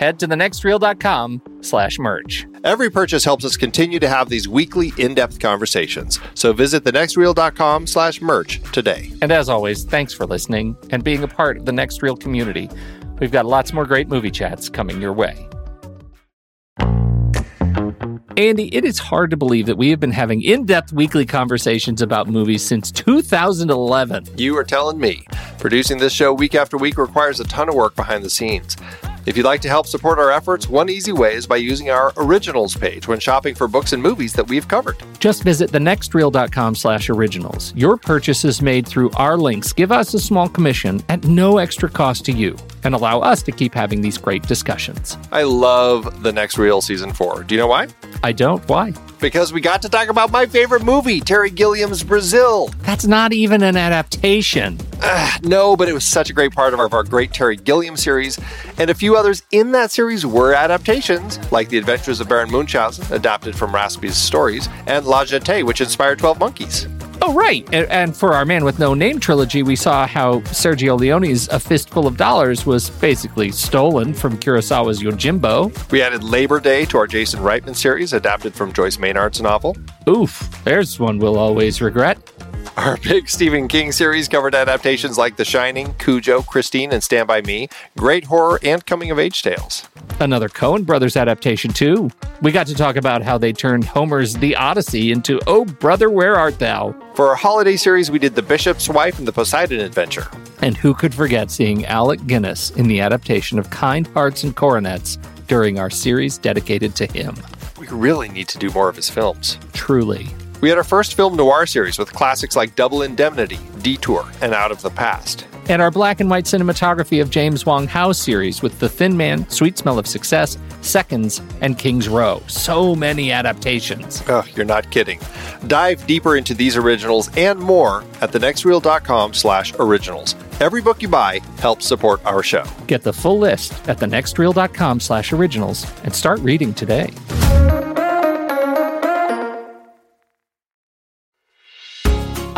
head to thenextreel.com slash merch. Every purchase helps us continue to have these weekly in-depth conversations. So visit thenextreel.com slash merch today. And as always, thanks for listening and being a part of the Next Reel community. We've got lots more great movie chats coming your way. Andy, it is hard to believe that we have been having in depth weekly conversations about movies since 2011. You are telling me. Producing this show week after week requires a ton of work behind the scenes. If you'd like to help support our efforts, one easy way is by using our originals page when shopping for books and movies that we've covered. Just visit thenextreel.com slash originals. Your purchases made through our links give us a small commission at no extra cost to you and allow us to keep having these great discussions. I love the next Reel season four. Do you know why? I don't. Why? Because we got to talk about my favorite movie, Terry Gilliam's Brazil. That's not even an adaptation. Uh, no, but it was such a great part of our, of our great Terry Gilliam series. And a few others in that series were adaptations, like The Adventures of Baron Munchausen, adapted from Raspe's stories, and La Jetée, which inspired 12 Monkeys. Oh, right. And, and for our Man with No Name trilogy, we saw how Sergio Leone's A Fistful of Dollars was basically stolen from Kurosawa's Yojimbo. We added Labor Day to our Jason Reitman series, adapted from Joyce Maynard's novel. Oof, there's one we'll always regret. Our big Stephen King series covered adaptations like The Shining, Cujo, Christine, and Stand By Me, great horror and coming of age tales. Another Coen Brothers adaptation, too. We got to talk about how they turned Homer's The Odyssey into Oh Brother, Where Art Thou? For our holiday series, we did The Bishop's Wife and The Poseidon Adventure. And who could forget seeing Alec Guinness in the adaptation of Kind Hearts and Coronets during our series dedicated to him? We really need to do more of his films. Truly. We had our first film noir series with classics like Double Indemnity, Detour, and Out of the Past. And our black and white cinematography of James Wong Howe series with The Thin Man, Sweet Smell of Success, Seconds, and King's Row. So many adaptations. Oh, you're not kidding. Dive deeper into these originals and more at thenextreel.com slash originals. Every book you buy helps support our show. Get the full list at thenextreel.com slash originals and start reading today.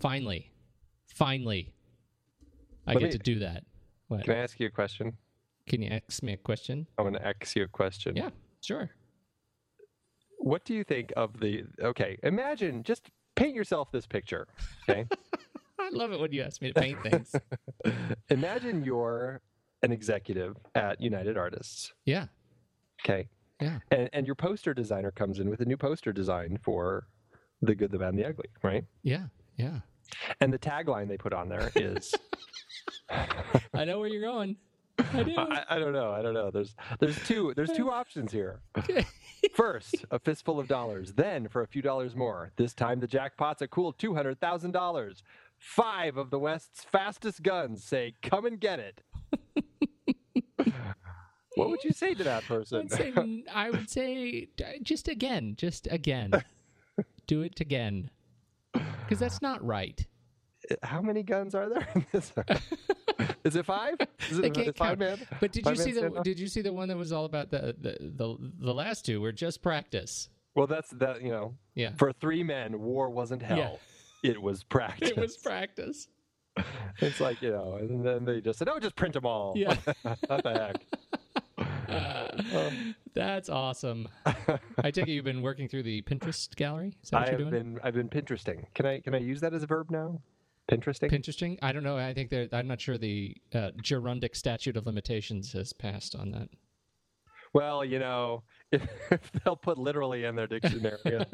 Finally, finally, I Let get me- to do that. What? Can I ask you a question? Can you ask me a question? I'm going to ask you a question. Yeah, sure. What do you think of the? Okay, imagine just paint yourself this picture. Okay, I love it when you ask me to paint things. Imagine you're an executive at United Artists. yeah, Okay. yeah. And, and your poster designer comes in with a new poster design for The Good, the Bad, and the Ugly, right? Yeah, yeah. And the tagline they put on there is I know where you're going. I do. I, I don't know. I don't know. There's there's two there's two options here. First, a fistful of dollars. Then, for a few dollars more, this time the jackpot's a cool two hundred thousand dollars. Five of the West's fastest guns say, "Come and get it." what would you say to that person? I'd say, I would say just again, just again. Do it again. Because that's not right. How many guns are there in this? Is it five? Is it five count. man? But did you see the standoff? did you see the one that was all about the the the, the last two were just practice. Well, that's that. You know, Yeah. for three men, war wasn't hell. Yeah. It was practice. It was practice. It's like you know, and then they just said, "Oh, just print them all." Yeah. what the heck? That's awesome. I take it you've been working through the Pinterest gallery. Is that what I you're have doing? been I've been Pinteresting. Can I can I use that as a verb now? Pinteresting. Pinteresting? I don't know. I think they're, I'm not sure the uh, gerundic statute of limitations has passed on that. well, you know, if, if they'll put literally in their dictionary,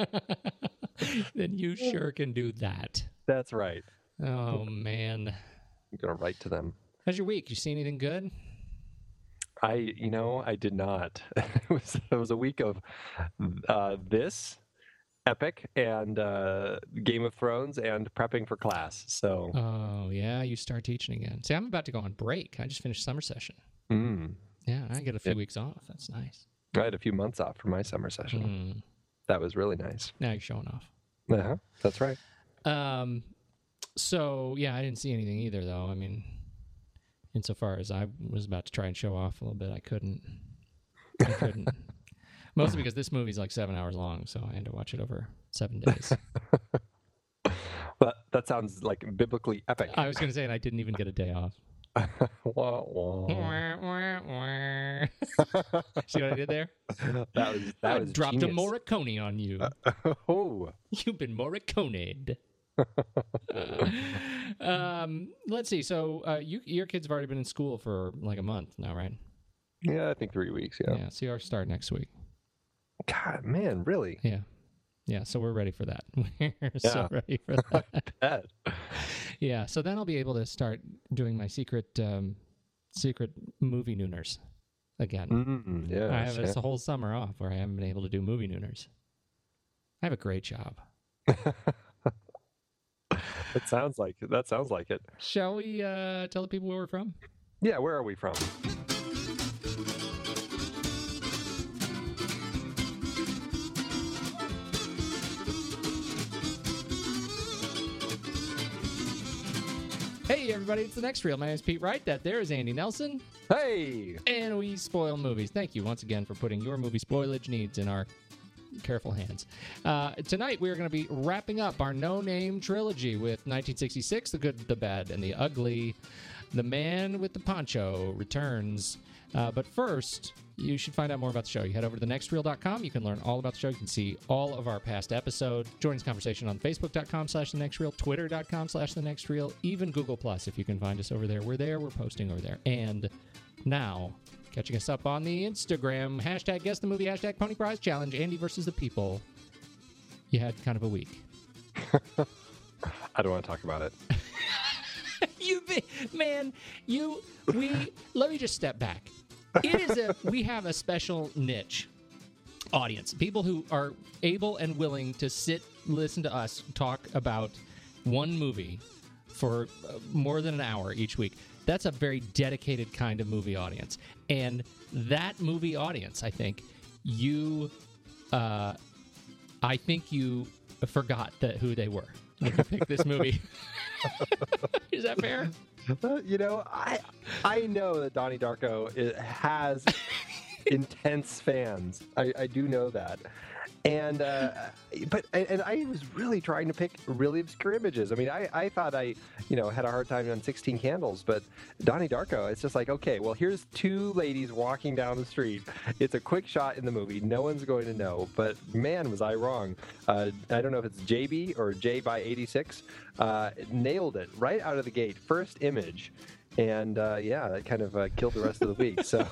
then you sure can do that. that's right. Oh man, I'm gonna write to them. how's your week? You see anything good? I, you know, I did not. it was it was a week of uh, this epic and uh, Game of Thrones and prepping for class. So, Oh yeah, you start teaching again. See, I'm about to go on break. I just finished summer session. mm, Yeah, I get a few weeks off. That's nice. I had a few months off for my summer session. Mm, That was really nice. now you're showing off. Uh-huh. That's right. Um, so yeah, I didn't see anything either, though. I mean, insofar as I was about to try and show off a little bit, I couldn't. I couldn't. Mostly because this movie's like seven hours long, so I had to watch it over seven days. That, that sounds like biblically epic. I was going to say, and I didn't even get a day off. Wah, wah. See what I did there? that was I was dropped genius. a Morricone on you. Uh, oh, You've been Morriconed. Um, let's see. So uh, you, your kids have already been in school for like a month now, right? yeah, I think three weeks. Yeah. Yeah. See our start next week. God, man, really? Yeah. Yeah. So we're ready for that. We're so Yeah. ready for that. Yeah. So then I'll be able to start doing my secret, um, secret movie nooners again. Mm, yeah. I have this whole summer off where I haven't been able to do movie nooners. I have a great job. It sounds like that. Sounds like it. Shall we uh, tell the people where we're from? Yeah. Where are we from? Hey, everybody, it's the next reel. My name is Pete Wright. That there is Andy Nelson. Hey. And we spoil movies. Thank you once again for putting your movie spoilage needs in our careful hands. Uh, tonight, we are going to be wrapping up our no name trilogy with 1966, The Good, the Bad, and the Ugly. The Man with the Poncho returns. Uh, but first, you should find out more about the show. You head over to thenextreel.com. You can learn all about the show. You can see all of our past episodes. Join this conversation on facebook.com slash the next twitter.com slash the next even Google Plus if you can find us over there. We're there. We're posting over there. And now, catching us up on the Instagram, hashtag guess the movie, hashtag pony prize challenge, Andy versus the people. You had kind of a week. I don't want to talk about it. you be- man you we let me just step back it is a we have a special niche audience people who are able and willing to sit listen to us talk about one movie for uh, more than an hour each week that's a very dedicated kind of movie audience and that movie audience i think you uh i think you forgot that who they were when you picked this movie. Is that fair? You know, I I know that Donnie Darko has intense fans. I, I do know that, and uh, but and I was really trying to pick really obscure images. I mean, I, I thought I you know had a hard time on Sixteen Candles, but Donnie Darko, it's just like okay, well here's two ladies walking down the street. It's a quick shot in the movie. No one's going to know, but man, was I wrong. Uh, I don't know if it's JB or J by eighty six. Uh, nailed it right out of the gate. First image and uh, yeah, that kind of uh, killed the rest of the week. So,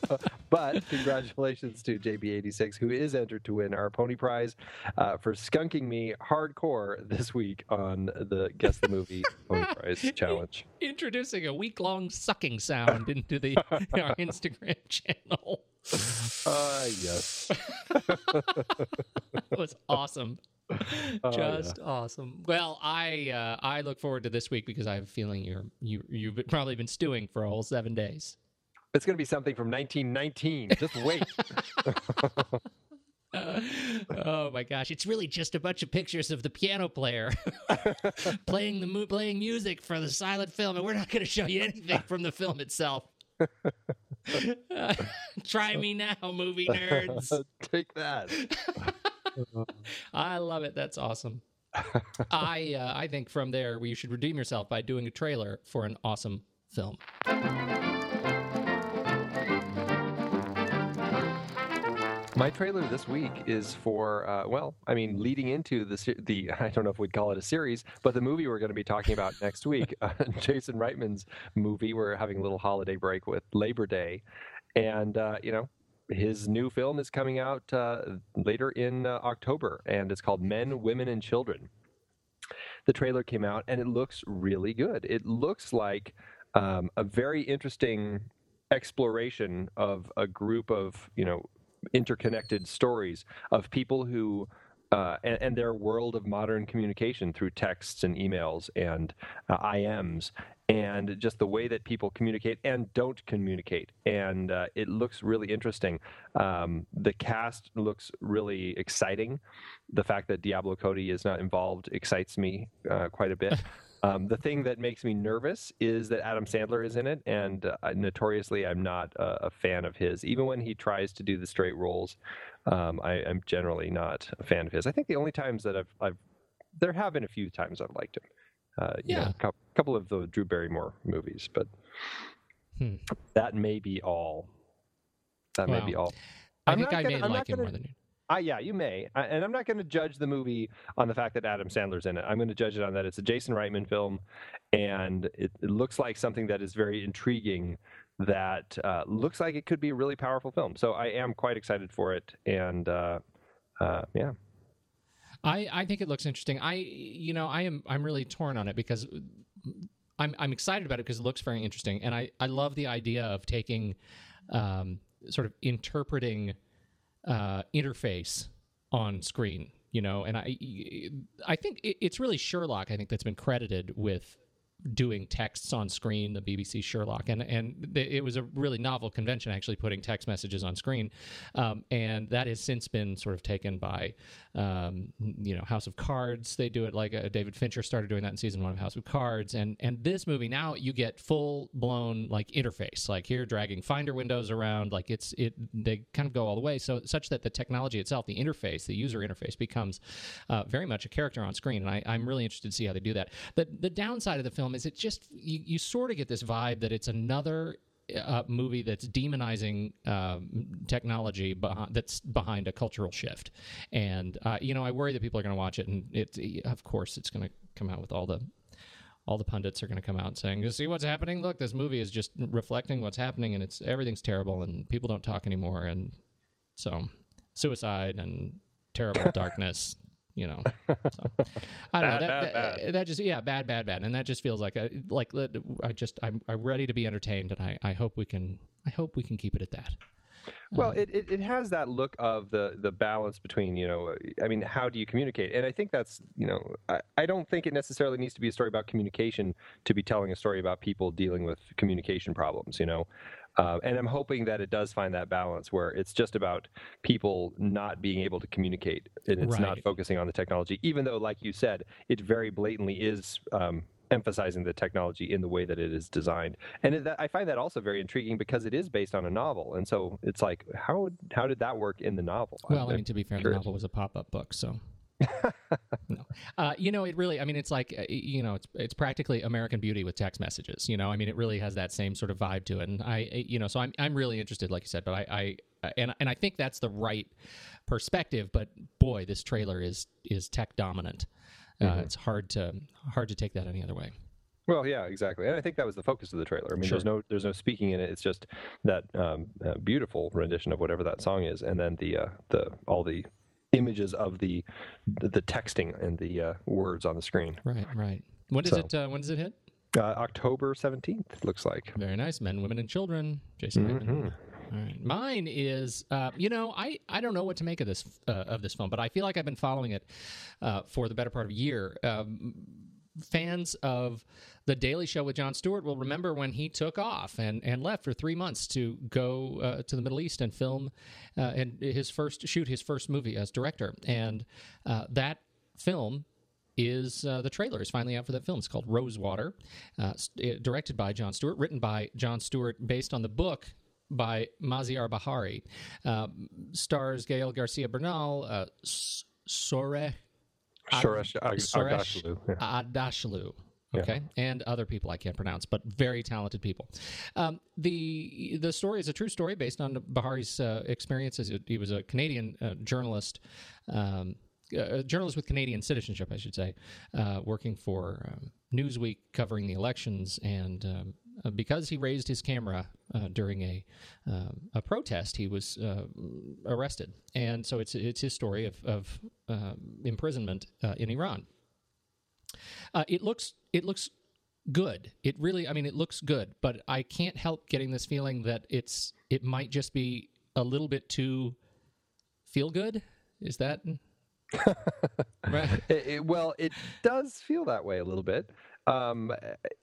but congratulations to JB86, who is entered to win our Pony Prize uh, for skunking me hardcore this week on the Guess the Movie Pony Prize Challenge. Introducing a week long sucking sound into the our Instagram channel. Uh, yes. Was awesome. Oh, just awesome. Well, I uh, I look forward to this week because I have a feeling you're you you've probably been stewing for a whole seven days. It's going to be something from 1919. Just wait. oh my gosh! It's really just a bunch of pictures of the piano player playing the mu- playing music for the silent film, and we're not going to show you anything from the film itself. try me now, movie nerds. Take that. I love it. That's awesome. I uh, I think from there you should redeem yourself by doing a trailer for an awesome film. My trailer this week is for uh, well, I mean, leading into the the I don't know if we'd call it a series, but the movie we're going to be talking about next week, uh, Jason Reitman's movie. We're having a little holiday break with Labor Day, and uh, you know, his new film is coming out uh, later in uh, October, and it's called Men, Women, and Children. The trailer came out, and it looks really good. It looks like um, a very interesting exploration of a group of you know interconnected stories of people who uh, and, and, their world of modern communication through texts and emails and uh, IMs and just the way that people communicate and don't communicate. And uh, it looks really interesting. Um, the cast looks really exciting. The fact that Diablo Cody is not involved excites me uh, quite a bit. Um, the thing that makes me nervous is that Adam Sandler is in it, and uh, notoriously, I'm not a, a, fan of his. Even when he tries to do the straight roles, um, I, am generally not a fan of his. I think the only times that I've, I've there have been a few times I've liked him. Uh, yeah, know, a couple of the Drew Barrymore movies, but hmm. that may be all. That may be all. I I'm think I gonna, may I'm like him gonna, more than you. Uh, yeah, you may. Uh, and I'm not going to judge the movie on the fact that Adam Sandler's in it. I'm going to judge it on that it's a Jason Reitman film, and it, it looks like something that is very intriguing. That uh, looks like it could be a really powerful film. So I am quite excited for it, and uh, uh, yeah. I, I think it looks interesting. I you know I am I'm really torn on it because I'm I'm excited about it because it looks very interesting, and I I love the idea of taking um, sort of interpreting uh, interface on screen you know and i i think it's really sherlock i think that's been credited with doing texts on screen, the BBC Sherlock, and and it was a really novel convention actually putting text messages on screen, um, and that has since been sort of taken by, um, you know, House of Cards. They do it like uh, David Fincher started doing that in season one of House of Cards, and and this movie now you get full blown like interface, like here dragging Finder windows around, like it's it they kind of go all the way, so such that the technology itself, the interface, the user interface becomes uh, very much a character on screen, and I, I'm really interested to see how they do that. The the downside of the film film is it just you, you sort of get this vibe that it's another uh, movie that's demonizing um, technology behind, that's behind a cultural shift. And uh, you know, I worry that people are going to watch it, and it, of course, it's going to come out with all the all the pundits are going to come out saying, "You see what's happening? Look, this movie is just reflecting what's happening, and it's everything's terrible, and people don't talk anymore, and so suicide and terrible darkness." You know. So, I don't bad, know. That, bad, that, that, just yeah, bad, bad, bad, and that just feels like a, like I just I'm, I'm ready to be entertained, and I, I hope we can I hope we can keep it at that. Well, um, it, it, it, has that look of the, the balance between, you know, I mean, how do you communicate? And I think that's, you know, I, I don't think it necessarily needs to be a story about communication to be telling a story about people dealing with communication problems, you know. Uh, and I'm hoping that it does find that balance where it's just about people not being able to communicate and it's right. not focusing on the technology, even though, like you said, it very blatantly is um, emphasizing the technology in the way that it is designed. And it, that, I find that also very intriguing because it is based on a novel, and so it's like how how did that work in the novel? Well, I'm- I mean, to be fair, the novel was a pop-up book, so. No, uh, you know, it really. I mean, it's like uh, you know, it's it's practically American Beauty with text messages. You know, I mean, it really has that same sort of vibe to it. And I, you know, so I'm I'm really interested, like you said. But I, I and and I think that's the right perspective. But boy, this trailer is is tech dominant. Uh, It's hard to hard to take that any other way. Well, yeah, exactly, and I think that was the focus of the trailer. I mean, there's no there's no speaking in it. It's just that um, uh, beautiful rendition of whatever that song is, and then the uh, the all the images of the the texting and the uh, words on the screen. Right, right. When does So- it uh, when does it hit? Uh, October seventeenth it looks like. Very nice. Men, women, and children. Jason. Mhm. All right. Mine is, uh, you know, I, I don't know what to make of this uh, of this film, but I feel like I've been following it uh, for the better part of a year. Um, fans of the Daily Show with Jon Stewart will remember when he took off and, and left for three months to go uh, to the Middle East and film uh, and his first shoot his first movie as director, and uh, that film is uh, the trailer is finally out for that film. It's called Rosewater, uh, directed by Jon Stewart, written by Jon Stewart, based on the book by Maziar Bahari. Um, stars Gael Garcia Bernal, uh, Suresh Ag- Suresh yeah. Okay, and other people I can't pronounce, but very talented people. Um, the the story is a true story based on Bahari's uh, experiences. He was a Canadian uh, journalist, um, a journalist with Canadian citizenship, I should say, uh, working for um, Newsweek covering the elections. And um, uh, because he raised his camera uh, during a um, a protest, he was uh, arrested. And so it's it's his story of of um imprisonment uh, in Iran. Uh, it looks it looks good. It really, I mean, it looks good, but I can't help getting this feeling that it's it might just be a little bit too feel good. Is that right? It, it- well, it does feel that way a little bit. Um,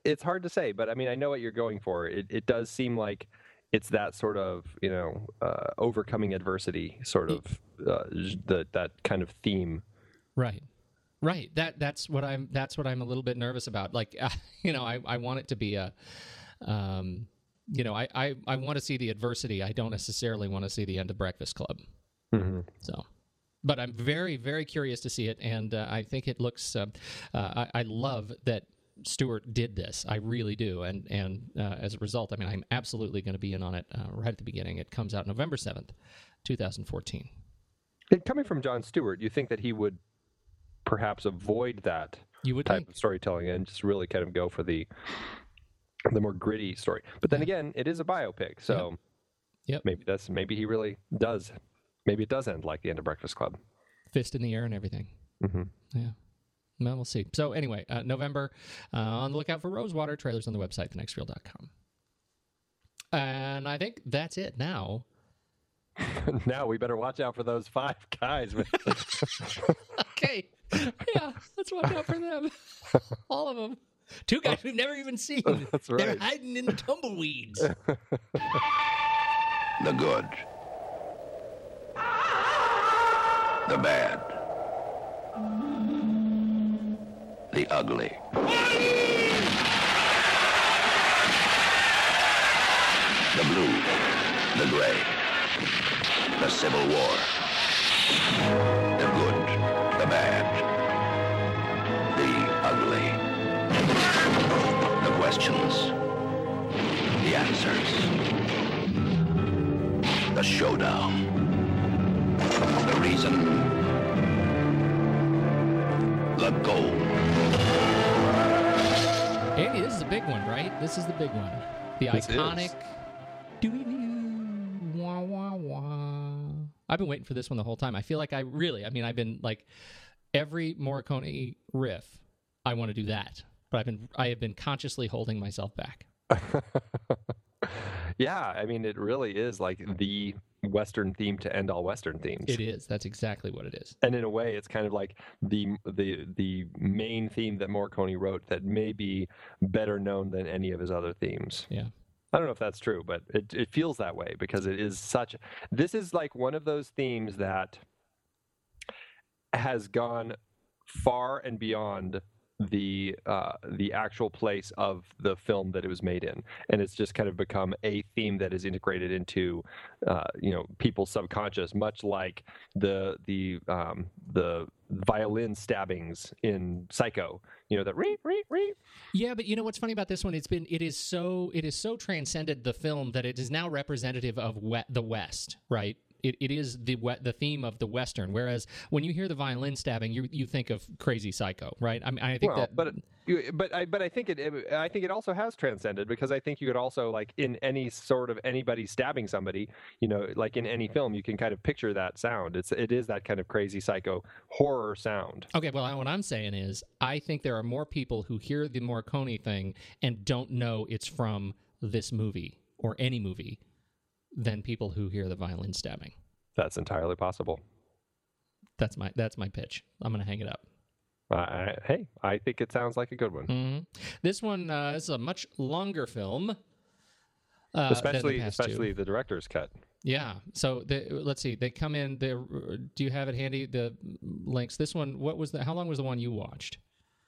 it's hard to say, but I mean, I know what you're going for. It, it does seem like it's that sort of you know uh, overcoming adversity sort of uh, the, that kind of theme. Right. Right. That that's what I'm that's what I'm a little bit nervous about. Like uh, you know, I, I want it to be a um you know, I, I, I want to see the adversity. I don't necessarily want to see the end of Breakfast Club. Mhm. So, but I'm very, very curious to see it, and uh, I think it looks. Uh, uh, I, I love that Stewart did this. I really do, and and uh, as a result, I mean, I'm absolutely going to be in on it uh, right at the beginning. It comes out November seventh, 2014. And coming from Jon Stewart, you think that he would perhaps avoid that You would type think, of storytelling and just really kind of go for the the more gritty story. But then again, it is a biopic, so Yep. maybe that's maybe he really does. Maybe it does end like the end of Breakfast Club. fist in the air and everything. hmm Yeah. Well, we'll see. So anyway, uh, November, uh, on the lookout for Rosewater trailers on the website, thenextreel.com. And I think that's it now. now we better watch out for those five guys. Okay. Yeah, let's watch out for them. All of them. Two guys we've never even seen. That's right. They're hiding in the tumbleweeds. The good. The bad. The ugly. The blue. The gray. The Civil War. The good. The bad. The ugly. The questions. The answers. The showdown. The reason. The goal. This is a big one, right? This is the big one. The This iconic. Wah, wah, wah. I've been waiting for this one the whole time. I feel like I really, I mean, I've been like every Morricone riff, I want to do that, but I've been, I have been consciously holding myself back. yeah, I mean, it really is like the Western theme to end all Western themes. It is. That's exactly what it is. and in a way, it's kind of like the the the main theme that Morricone wrote that may be better known than any of his other themes. Yeah. I don't know if that's true, but it, it feels that way because it is such. This is like one of those themes that has gone far and beyond the uh, the actual place of the film that it was made in, and it's just kind of become a theme that is integrated into uh, you know people's subconscious, much like the the um, the violin stabbings in Psycho. You know that reep reep reep. Yeah, but you know what's funny about this one? It's been it is so it is so transcended the film that it is now representative of we- the West, right? It, it is the the theme of the Western. Whereas when you hear the violin stabbing, you you think of Crazy Psycho, right? I mean, I think well, that but but I but I think it, it I think it also has transcended because I think you could also like in any sort of anybody stabbing somebody, you know, like in any film, you can kind of picture that sound. It's it is that kind of crazy psycho horror sound. Okay, well, what I'm saying is, I think there are more people who hear the Morricone thing and don't know it's from this movie or any movie than people who hear the violin stabbing. That's entirely possible. That's my that's my pitch. I'm gonna hang it up. Uh, hey, I think it sounds like a good one. hmm This one uh, is a much longer film. Uh, than the especially two. especially the director's cut. Yeah. So the, let's see. They come in. They do you have it handy? The links. This one. What was the? How long was the one you watched?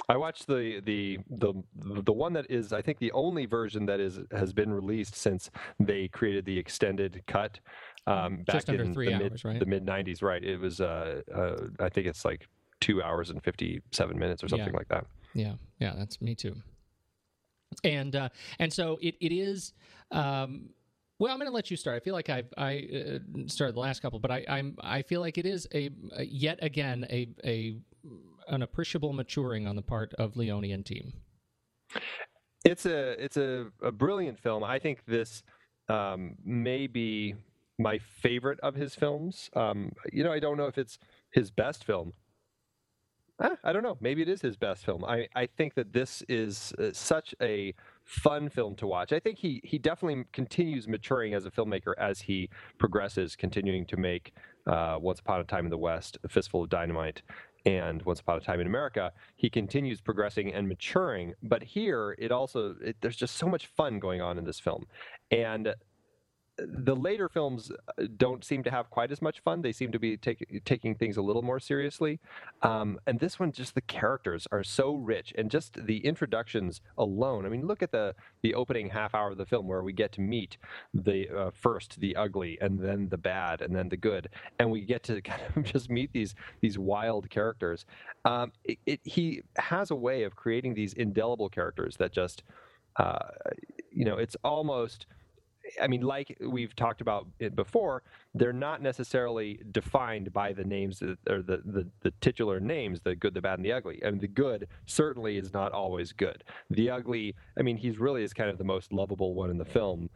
I watched the the the the one that is I think the only version that is has been released since they created the extended cut um, back Just under in three the mid hours, right? the mid '90s. Right. It was uh, uh, I think it's like two hours and fifty seven minutes or something Yeah. like that. Yeah, yeah, that's me too. And uh, and so it it is. Um, well, I'm going to let you start. I feel like I've I uh, started the last couple, but I I'm I feel like it is a, a yet again a a an appreciable maturing on the part of Leone and team. It's a it's a, a brilliant film. I think this um, may be my favorite of his films. Um, you know, I don't know if it's his best film. Ah, I don't know. Maybe it is his best film. I, I think that this is uh, such a fun film to watch. I think he he definitely continues maturing as a filmmaker as he progresses, continuing to make uh, Once Upon a Time in the West, A Fistful of Dynamite, and Once Upon a Time in America. He continues progressing and maturing. But here, it also it, there's just so much fun going on in this film, and the later films uh, don't seem to have quite as much fun. They seem to be take, taking things a little more seriously. Um, and this one, just the characters are so rich, and just the introductions alone. I mean, look at the the opening half hour of the film where we get to meet the uh, first the ugly, and then the bad, and then the good, and we get to kind of just meet these these wild characters. Um, it, it, he has a way of creating these indelible characters that just, uh, you know, it's almost. I mean, like we've talked about it before, they're not necessarily defined by the names or the, the, the titular names, the good, the bad, and the ugly. And the good certainly is not always good. The ugly, I mean, he's really is kind of the most lovable one in the film.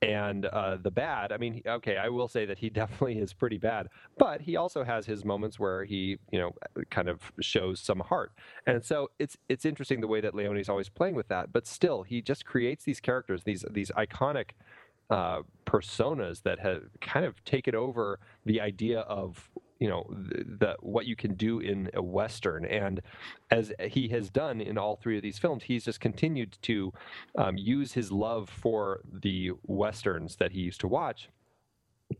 And uh, the bad, I mean, okay, I will say that he definitely is pretty bad, but he also has his moments where he, you know, kind of shows some heart. And so it's it's interesting the way that Leone's always playing with that, but still, he just creates these characters, these these iconic uh, personas that have kind of taken over the idea of you know the, the what you can do in a western. And as he has done in all three of these films he's just continued to um, use his love for the westerns that he used to watch.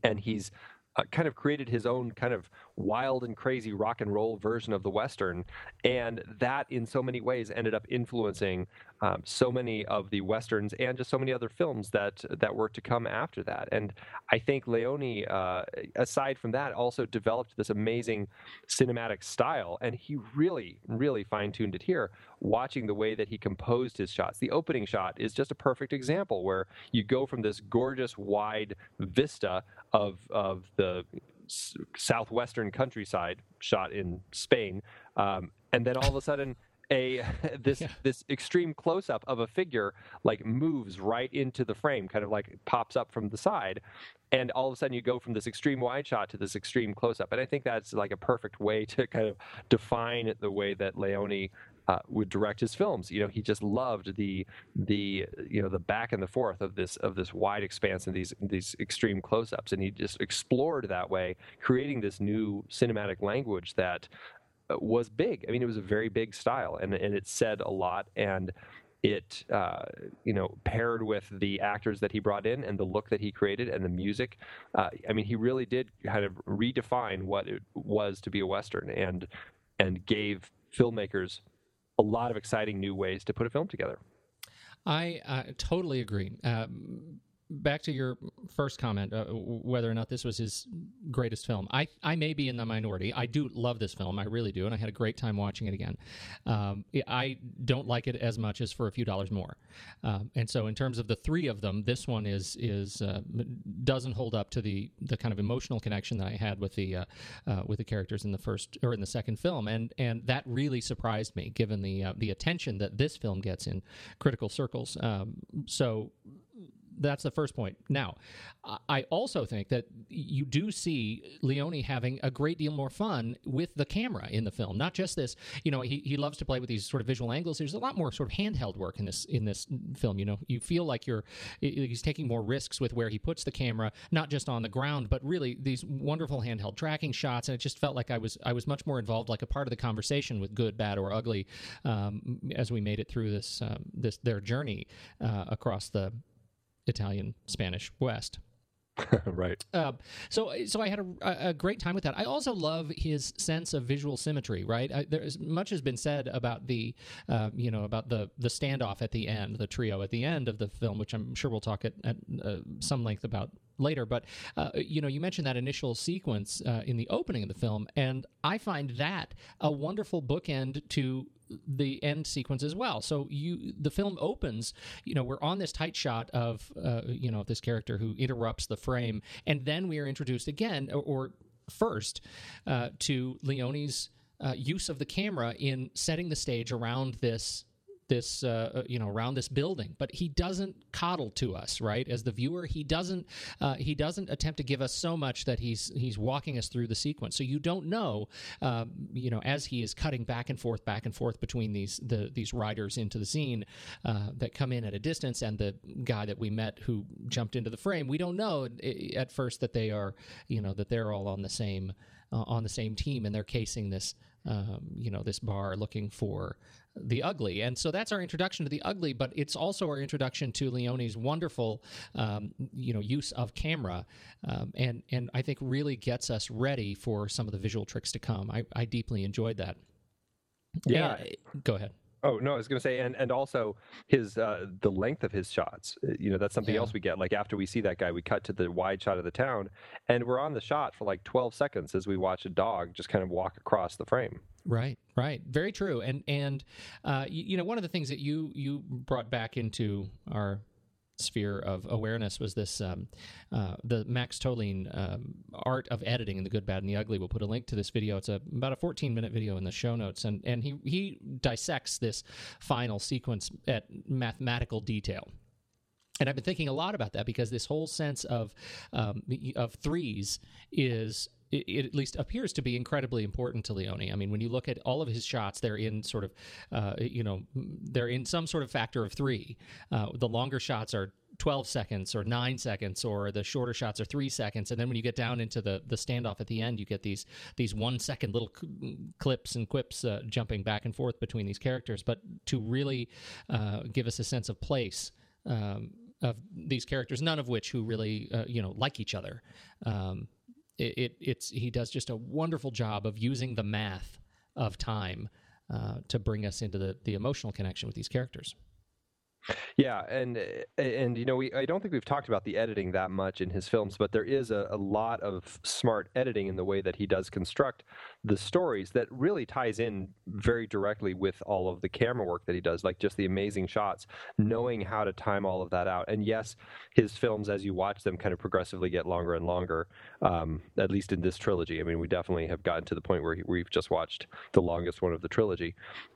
And he's uh, kind of created his own kind of wild and crazy rock and roll version of the western and that in so many ways ended up influencing um, so many of the westerns and just so many other films that that were to come after that. And i think leone uh, aside from that also developed this amazing cinematic style and he really really fine-tuned it here watching the way that he composed his shots. The opening shot is just a perfect example where you go from this gorgeous wide vista of of the southwestern countryside shot in Spain, um, and then all of a sudden a this Yeah. this extreme close up of a figure like moves right into the frame, kind of like pops up from the side, and all of a sudden you go from this extreme wide shot to this extreme close up, and I think that's like a perfect way to kind of define the way that Leone uh, would direct his films. You know, he just loved the the you know the back and the forth of this of this wide expanse and these these extreme close-ups, and he just explored that way, creating this new cinematic language that uh, was big. I mean, it was a very big style, and and it said a lot and. It, uh, you know, paired with the actors that he brought in and the look that he created and the music. Uh, I mean, he really did kind of redefine what it was to be a western, and and gave filmmakers a lot of exciting new ways to put a film together. I uh, totally agree. Um, back to your first comment, uh, whether or not this was his greatest film. I, I may be in the minority. I do love this film. I really do. And I had a great time watching it again. Um, I don't like it as much as for a few dollars more. Um, and so in terms of the three of them, this one is, is, uh, doesn't hold up to the, the kind of emotional connection that I had with the, uh, uh with the characters in the first or in the second film. And, and that really surprised me given the, uh, the attention that this film gets in critical circles. Um, so that's the first point. Now, I also think that you do see Leone having a great deal more fun with the camera in the film. Not just this, you know, he, he loves to play with these sort of visual angles. There's a lot more sort of handheld work in this in this film. You know, you feel like you're he's taking more risks with where he puts the camera, not just on the ground, but really these wonderful handheld tracking shots. And it just felt like I was I was much more involved, like a part of the conversation with good, bad, or ugly, um, as we made it through this um, this their journey uh, across the Italian, Spanish West. right. Uh, so, so I had a, a, great time with that. I also love his sense of visual symmetry. Right. I, there's much has been said about the, uh, you know, about the the standoff at the end, the trio at the end of the film, which I'm sure we'll talk at, at uh, some length about later. But uh, you know, you mentioned that initial sequence uh, in the opening of the film, and I find that a wonderful bookend to the end sequence as well. So you, the film opens. You know, we're on this tight shot of uh, you know this character who interrupts the frame, and then we are introduced again, or, or first, uh, to Leone's. Uh, use of the camera in setting the stage around this this uh, uh, you know around this building but he doesn't coddle to us right? As the viewer he doesn't uh, he doesn't attempt to give us so much that he's he's walking us through the sequence. So you don't know um, you know as he is cutting back and forth back and forth between these the these riders into the scene uh, that come in at a distance and the guy that we met who jumped into the frame we don't know at first that they are you know that they're all on the same uh, on the same team and they're casing this um, you know this bar looking for the ugly. And so that's our introduction to the ugly, but it's also our introduction to Leone's wonderful, um, you know, use of camera, um, and and I think really gets us ready for some of the visual tricks to come. I, I deeply enjoyed that. Yeah, and, go ahead. Oh no, I was going to say, and and also his uh, the length of his shots. Uh, you know, that's something yeah. else we get. Like after we see that guy, we cut to the wide shot of the town, and we're on the shot for like twelve seconds as we watch a dog just kind of walk across the frame. Right, right, very true. And and uh, you, you know, one of the things that you you brought back into our sphere of awareness was this um, uh, the Max Tohline um, art of editing in the good, bad, and the ugly. We'll put a link to this video. It's a, about a 14 minute video in the show notes, and and he he dissects this final sequence at mathematical detail. And I've been thinking a lot about that because this whole sense of um, of threes is it, at least appears to be incredibly important to Leone. I mean, when you look at all of his shots, they're in sort of, uh, you know, they're in some sort of factor of three. Uh, the longer shots are 12 seconds or nine seconds, or the shorter shots are three seconds. And then when you get down into the, the standoff at the end, you get these these one second little clips and quips uh, jumping back and forth between these characters. But to really uh, give us a sense of place. Um, of these characters, none of which who really, uh, you know, like each other. Um, it, it, it's he does just a wonderful job of using the math of time uh, to bring us into the the emotional connection with these characters. Yeah, and and you know, we I don't think we've talked about the editing that much in his films, but there is a, a, lot of smart editing in the way that he does construct the stories that really ties in very directly with all of the camera work that he does, like just the amazing shots, knowing how to time all of that out. And yes, his films, as you watch them, kind of progressively get longer and longer. Um, at least in this trilogy, I mean, we definitely have gotten to the point where he, we've just watched the longest one of the trilogy.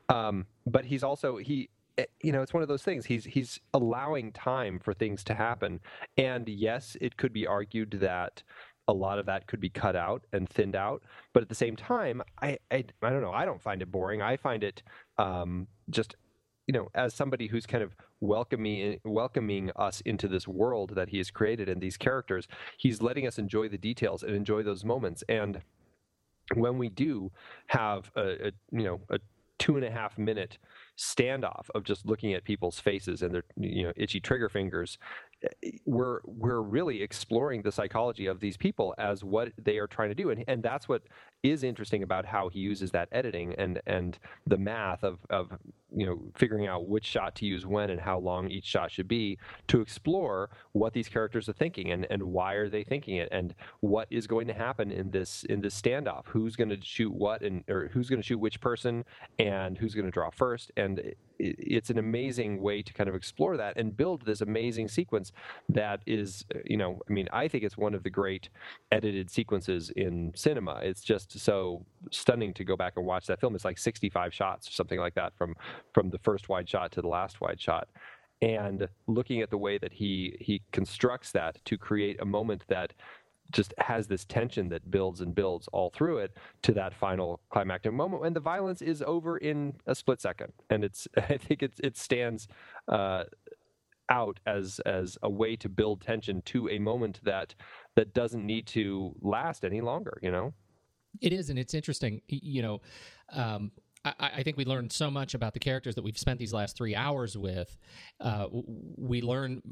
Um, but he's also he Eh, you know, it's one of those things. He's he's allowing time for things to happen, and yes, it could be argued that a lot of that could be cut out and thinned out. But at the same time, I I, I don't know. I don't find it boring. I find it um, just you know, as somebody who's kind of welcoming welcoming us into this world that he has created and these characters, he's letting us enjoy the details and enjoy those moments. And when we do have a, a you know a two and a half minute standoff of just looking at people's faces and their you know itchy trigger fingers eh, we're we're really exploring the psychology of these people as what they are trying to do, and and that's what is interesting about how he uses that editing and and the math of of you know figuring out which shot to use when and how long each shot should be to explore what these characters are thinking and and why are they thinking it and what is going to happen in this in this standoff. Who's going to shoot what and or who's going to shoot which person and who's going to draw first. And it, it's an amazing way to kind of explore that and build this amazing sequence that is you know i mean i think it's one of the great edited sequences in cinema. It's just so stunning to go back and watch that film. It's like 65 shots or something like that from from the first wide shot to the last wide shot. And looking at the way that he he constructs that to create a moment that just has this tension that builds and builds all through it to that final climactic moment when the violence is over in a split second and it's i think it's it stands uh, out as as a way to build tension to a moment that that doesn't need to last any longer you know it is, and it's interesting. You know, um, I, I, think we learned so much about the characters that we've spent these last three hours with. Uh, we learn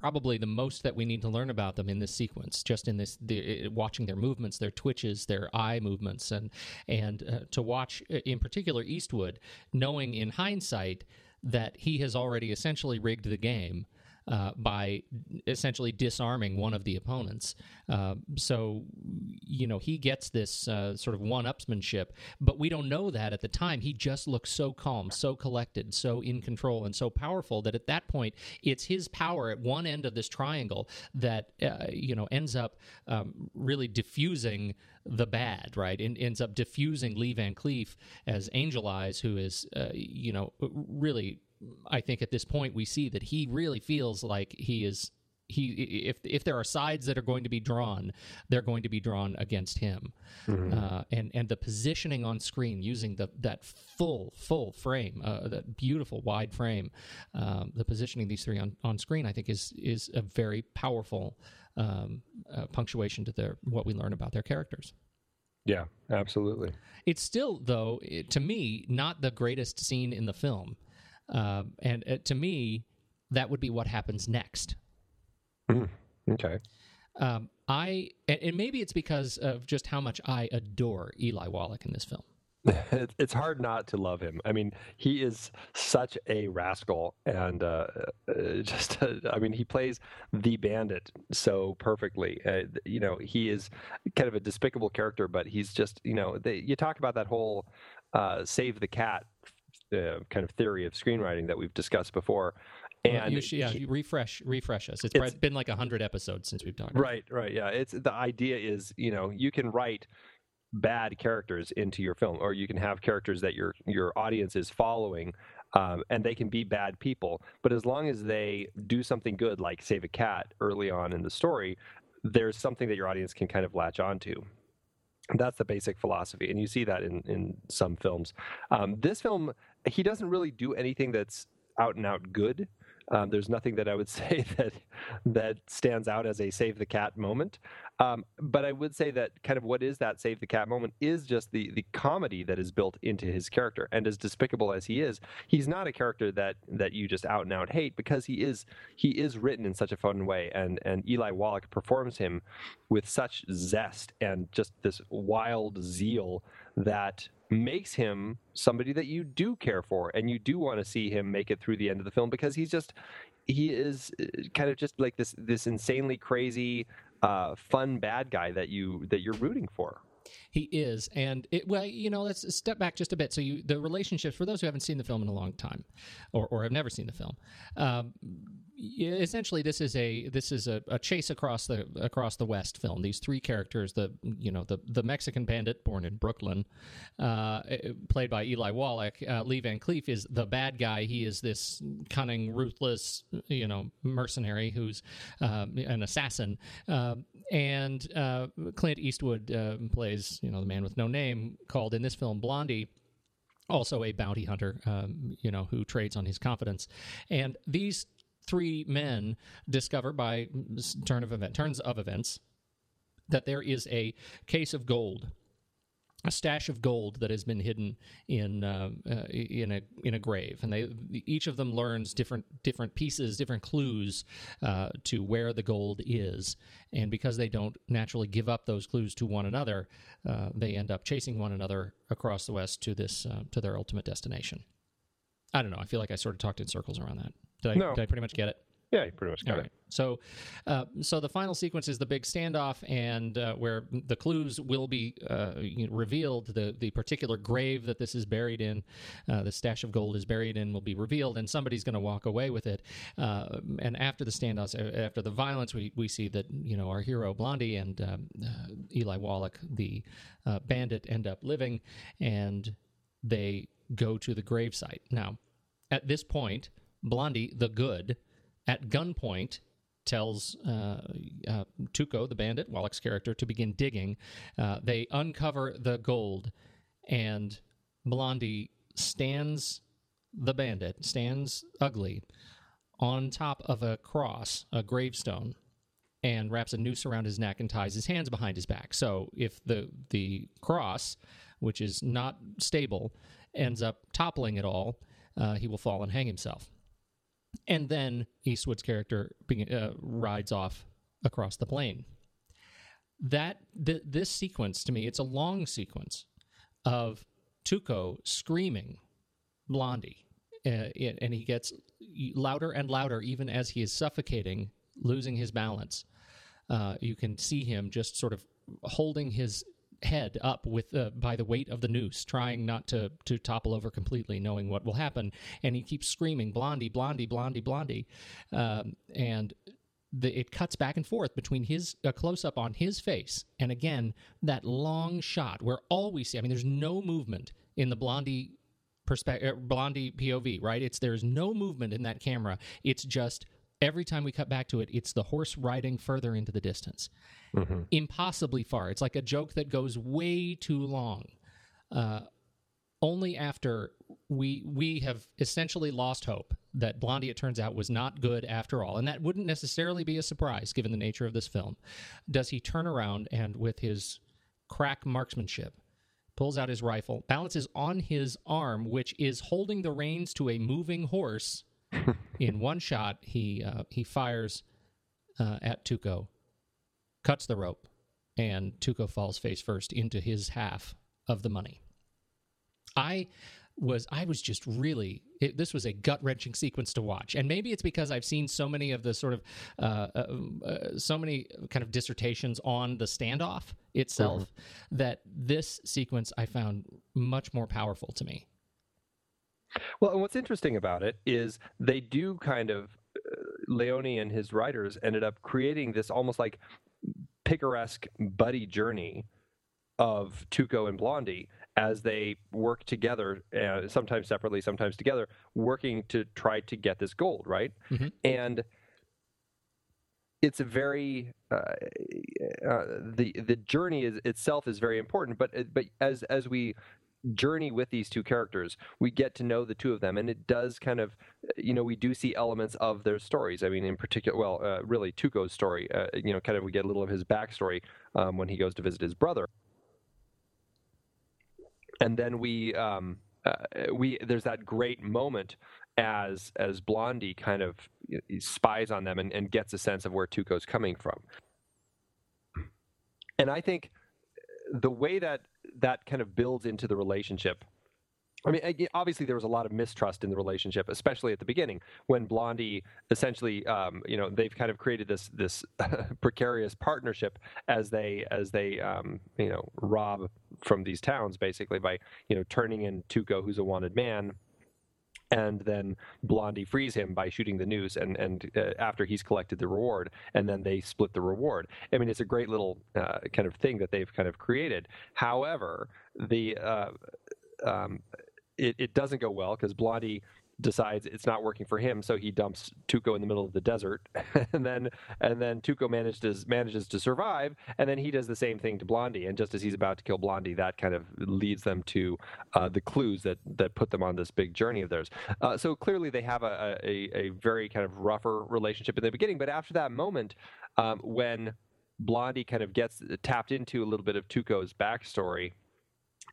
probably the most that we need to learn about them in this sequence just in this the, watching their movements their twitches their eye movements and and uh, to watch uh, in particular eastwood knowing in hindsight that he has already essentially rigged the game uh, by essentially disarming one of the opponents. Uh, so, you know, he gets this uh, sort of one upsmanship, but we don't know that at the time. He just looks so calm, so collected, so in control, and so powerful that at that point, it's his power at one end of this triangle that, uh, you know, ends up um, really diffusing the bad, right? And ends up diffusing Lee Van Cleef as Angel Eyes, who is, uh, you know, really I think at this point we see that he really feels like he is he if if there are sides that are going to be drawn, they're going to be drawn against him, mm-hmm. uh, and and the positioning on screen using the that full full frame, uh, that beautiful wide frame, um, the positioning these three on, on screen, I think is is a very powerful um, uh, punctuation to their what we learn about their characters. Yeah, absolutely. It's still though to me not the greatest scene in the film. Uh, and uh, to me, that would be what happens next. Mm, okay. Um, I and, and maybe it's because of just how much I adore Eli Wallach in this film. it's hard not to love him. I mean, he is such a rascal, and uh, uh just uh, I mean, he plays the bandit so perfectly. Uh, you know, he is kind of a despicable character, but he's just you know, they, you talk about that whole uh, save the cat uh, kind of theory of screenwriting that we've discussed before. And you should, yeah, you refresh refresh us. It's, it's been like a hundred episodes since we've talked. Right, right, yeah. It's the idea is you know you can write bad characters into your film, or you can have characters that your your audience is following, um, and they can be bad people. But as long as they do something good, like save a cat early on in the story, there's something that your audience can kind of latch onto. That's the basic philosophy, and you see that in in some films. Um, this film he doesn't really do anything that's out and out good. Um, there's nothing that I would say that that stands out as a save the cat moment. Um, but I would say that kind of what is that save the cat moment is just the the comedy that is built into his character. And as despicable as he is, he's not a character that that you just out and out hate because he is he is written in such a fun way. And and Eli Wallach performs him with such zest and just this wild zeal that makes him somebody that you do care for and you do want to see him make it through the end of the film because he's just he is uh, kind of just like this this insanely crazy uh, fun bad guy that you that you're rooting for he is, and it, well, you know, let's step back just a bit. So, you the relationships for those who haven't seen the film in a long time, or, or have never seen the film, um, essentially this is a this is a, a, chase across the across the West film. These three characters, the you know the the Mexican bandit born in Brooklyn, uh, played by Eli Wallach. Uh, Lee Van Cleef is the bad guy. He is this cunning, ruthless, you know, mercenary who's uh, an assassin. Uh, and uh, Clint Eastwood uh, plays you know the man with no name, called in this film Blondie also a bounty hunter, um, you know, who trades on his confidence. And these three men discover by turn of event, turns of events that there is a case of gold a stash of gold that has been hidden in uh, uh, in a in a grave, and they each of them learns different different pieces, different clues uh, to where the gold is, and because they don't naturally give up those clues to one another, uh, they end up chasing one another across the west to this uh, to their ultimate destination. I don't know. I feel like I sort of talked in circles around that. Did I, No. did I pretty much get it? Yeah, you pretty much got All it. right. So, uh, so the final sequence is the big standoff, and uh, where the clues will be uh, you know, revealed. The the particular grave that this is buried in, uh, the stash of gold is buried in, will be revealed, and somebody's going to walk away with it. Uh, and after the standoffs, uh, after the violence, we we see that you know our hero Blondie and um, uh, Eli Wallach, the uh, bandit, end up living, and they go to the gravesite. Now, at this point, Blondie, the good, at gunpoint tells uh, uh, Tuco, the bandit, Wallach's character, to begin digging. Uh, they uncover the gold, and Blondie stands, the bandit, stands ugly on top of a cross, a gravestone, and wraps a noose around his neck and ties his hands behind his back. So if the the cross, which is not stable, ends up toppling it all, uh, he will fall and hang himself. And then Eastwood's character begin, uh, rides off across the plain. That th- this sequence to me, it's a long sequence of Tuco screaming Blondie, uh, and he gets louder and louder even as he is suffocating, losing his balance. Uh, you can see him just sort of holding his head up with uh, by the weight of the noose, trying not to to topple over completely, knowing what will happen. And he keeps screaming, "Blondie, Blondie, Blondie, Blondie," um, and the, it cuts back and forth between his a close up on his face and again that long shot where all we see. I mean, there's no movement in the Blondie perspective, Blondie POV, right? It's there's no movement in that camera. It's just every time we cut back to it, it's the horse riding further into the distance, impossibly far. It's like a joke that goes way too long. Uh, only after we we have essentially lost hope that Blondie, it turns out, was not good after all, and that wouldn't necessarily be a surprise given the nature of this film. Does he turn around and, with his crack marksmanship, pulls out his rifle, balances on his arm, which is holding the reins to a moving horse. In one shot, he uh, he fires uh, at Tuco, cuts the rope, and Tuco falls face first into his half of the money. I was I was just really it, this was a gut wrenching sequence to watch, and maybe it's because I've seen so many of the sort of uh, uh, uh, so many kind of dissertations on the standoff itself that this sequence I found much more powerful to me. Well, and what's interesting about it is they do kind of uh, Leone and his writers ended up creating this almost like picaresque buddy journey of Tuco and Blondie as they work together, uh, sometimes separately, sometimes together, working to try to get this gold, right? Mhm. And it's a very uh, uh, the the journey is itself is very important, but but as as we journey with these two characters, we get to know the two of them, and it does kind of, you know, we do see elements of their stories. I mean, in particular, well, uh, really Tuco's story. Uh, you know, kind of we get a little of his backstory um, when he goes to visit his brother, and then we um, uh, we there's that great moment as as Blondie kind of spies on them and, and gets a sense of where Tuco's coming from. And I think the way that that kind of builds into the relationship. I mean, obviously there was a lot of mistrust in the relationship, especially at the beginning when Blondie essentially, um, you know, they've kind of created this this precarious partnership as they as they um, you know rob from these towns basically by you know turning in Tuco, who's a wanted man, and then Blondie frees him by shooting the noose, and and uh, after he's collected the reward, and then they split the reward. I mean, it's a great little uh, kind of thing that they've kind of created. However, the uh, um, it, it doesn't go well because Blondie decides it's not working for him, so he dumps Tuco in the middle of the desert, and then and then Tuco manages manages to survive, and then he does the same thing to Blondie, and just as he's about to kill Blondie, that kind of leads them to uh, the clues that that put them on this big journey of theirs. Uh, so clearly, they have a, a a very kind of rougher relationship in the beginning, but after that moment, um, when Blondie kind of gets tapped into a little bit of Tuco's backstory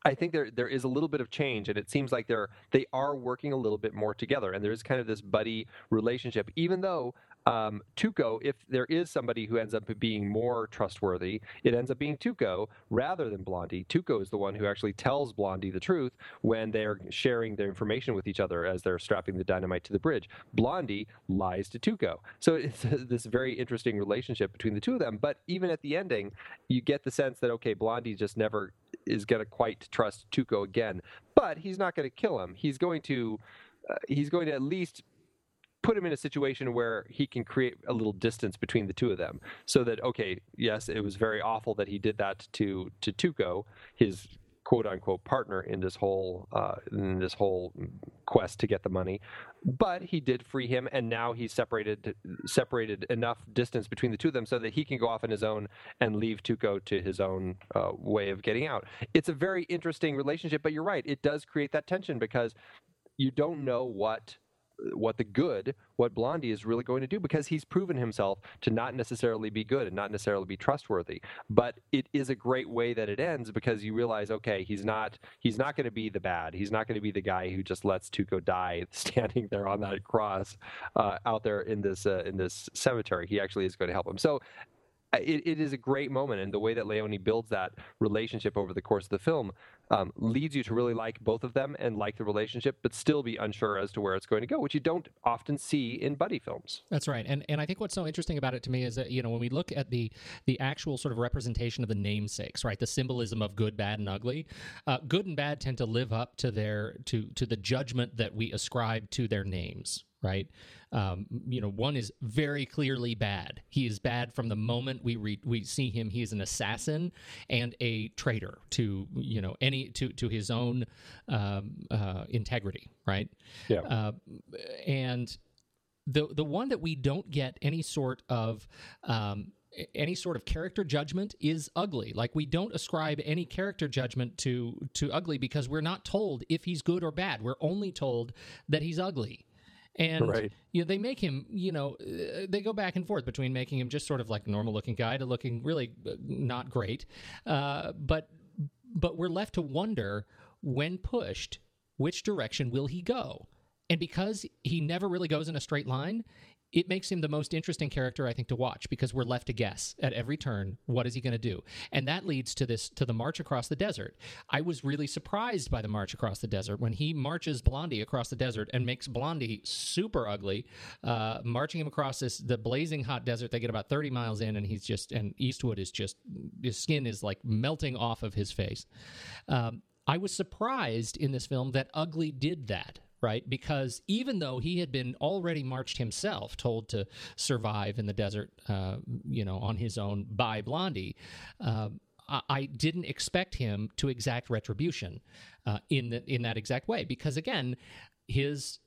I think there there is a little bit of change, and it seems like they're they are working a little bit more together, and there is kind of this buddy relationship. Even though um, Tuco, if there is somebody who ends up being more trustworthy, it ends up being Tuco rather than Blondie. Tuco is the one who actually tells Blondie the truth when they're sharing their information with each other as they're strapping the dynamite to the bridge. Blondie lies to Tuco. So it's this very interesting relationship between the two of them. But even at the ending, you get the sense that, okay, Blondie just never is going to quite trust Tuco again. But he's not going to kill him. He's going to. Uh, he's going to at least put him in a situation where he can create a little distance between the two of them so that okay yes it was very awful that he did that to to Tuco his quote unquote partner in this whole uh, in this whole quest to get the money but he did free him and now he's separated separated enough distance between the two of them so that he can go off on his own and leave Tuco to his own uh, way of getting out. It's a very interesting relationship but you're right it does create that tension because you don't know what what the good, what Blondie is really going to do, because he's proven himself to not necessarily be good and not necessarily be trustworthy. But it is a great way that it ends because you realize, okay, he's not he's not going to be the bad. He's not going to be the guy who just lets Tuco die standing there on that cross uh, out there in this uh, in this cemetery. He actually is going to help him. So it, it is a great moment, and the way that Leone builds that relationship over the course of the film um, leads you to really like both of them and like the relationship, but still be unsure as to where it's going to go, which you don't often see in buddy films. That's right, and and I think what's so interesting about it to me is that you know when we look at the the actual sort of representation of the namesakes, right, the symbolism of good, bad, and ugly, uh, good and bad tend to live up to their to to the judgment that we ascribe to their names, right? Um, you know, one is very clearly bad. He is bad from the moment we re- we see him. He is an assassin and a traitor to you know any to to his own um, uh, integrity, right? Yeah. Uh, and the the one that we don't get any sort of um, any sort of character judgment is ugly. Like we don't ascribe any character judgment to to ugly because we're not told if he's good or bad. We're only told that he's ugly. And Right. you know, they make him, you know, uh, they go back and forth between making him just sort of like normal looking guy to looking really uh, not great. Uh, but but we're left to wonder when pushed, which direction will he go? And because he never really goes in a straight line, it makes him the most interesting character I think to watch because we're left to guess at every turn what is he going to do. And that leads to this to the march across the desert. I was really surprised by the march across the desert when he marches Blondie across the desert and makes Blondie super ugly, uh, marching him across this the blazing hot desert. They get about 30 miles in and he's just and Eastwood is just his skin is like melting off of his face. Um, I was surprised in this film that Ugly did that, right? Because even though he had been already marched himself, told to survive in the desert, uh, you know, on his own by Blondie, uh, I, I didn't expect him to exact retribution uh, in the, in that exact way. Because again, his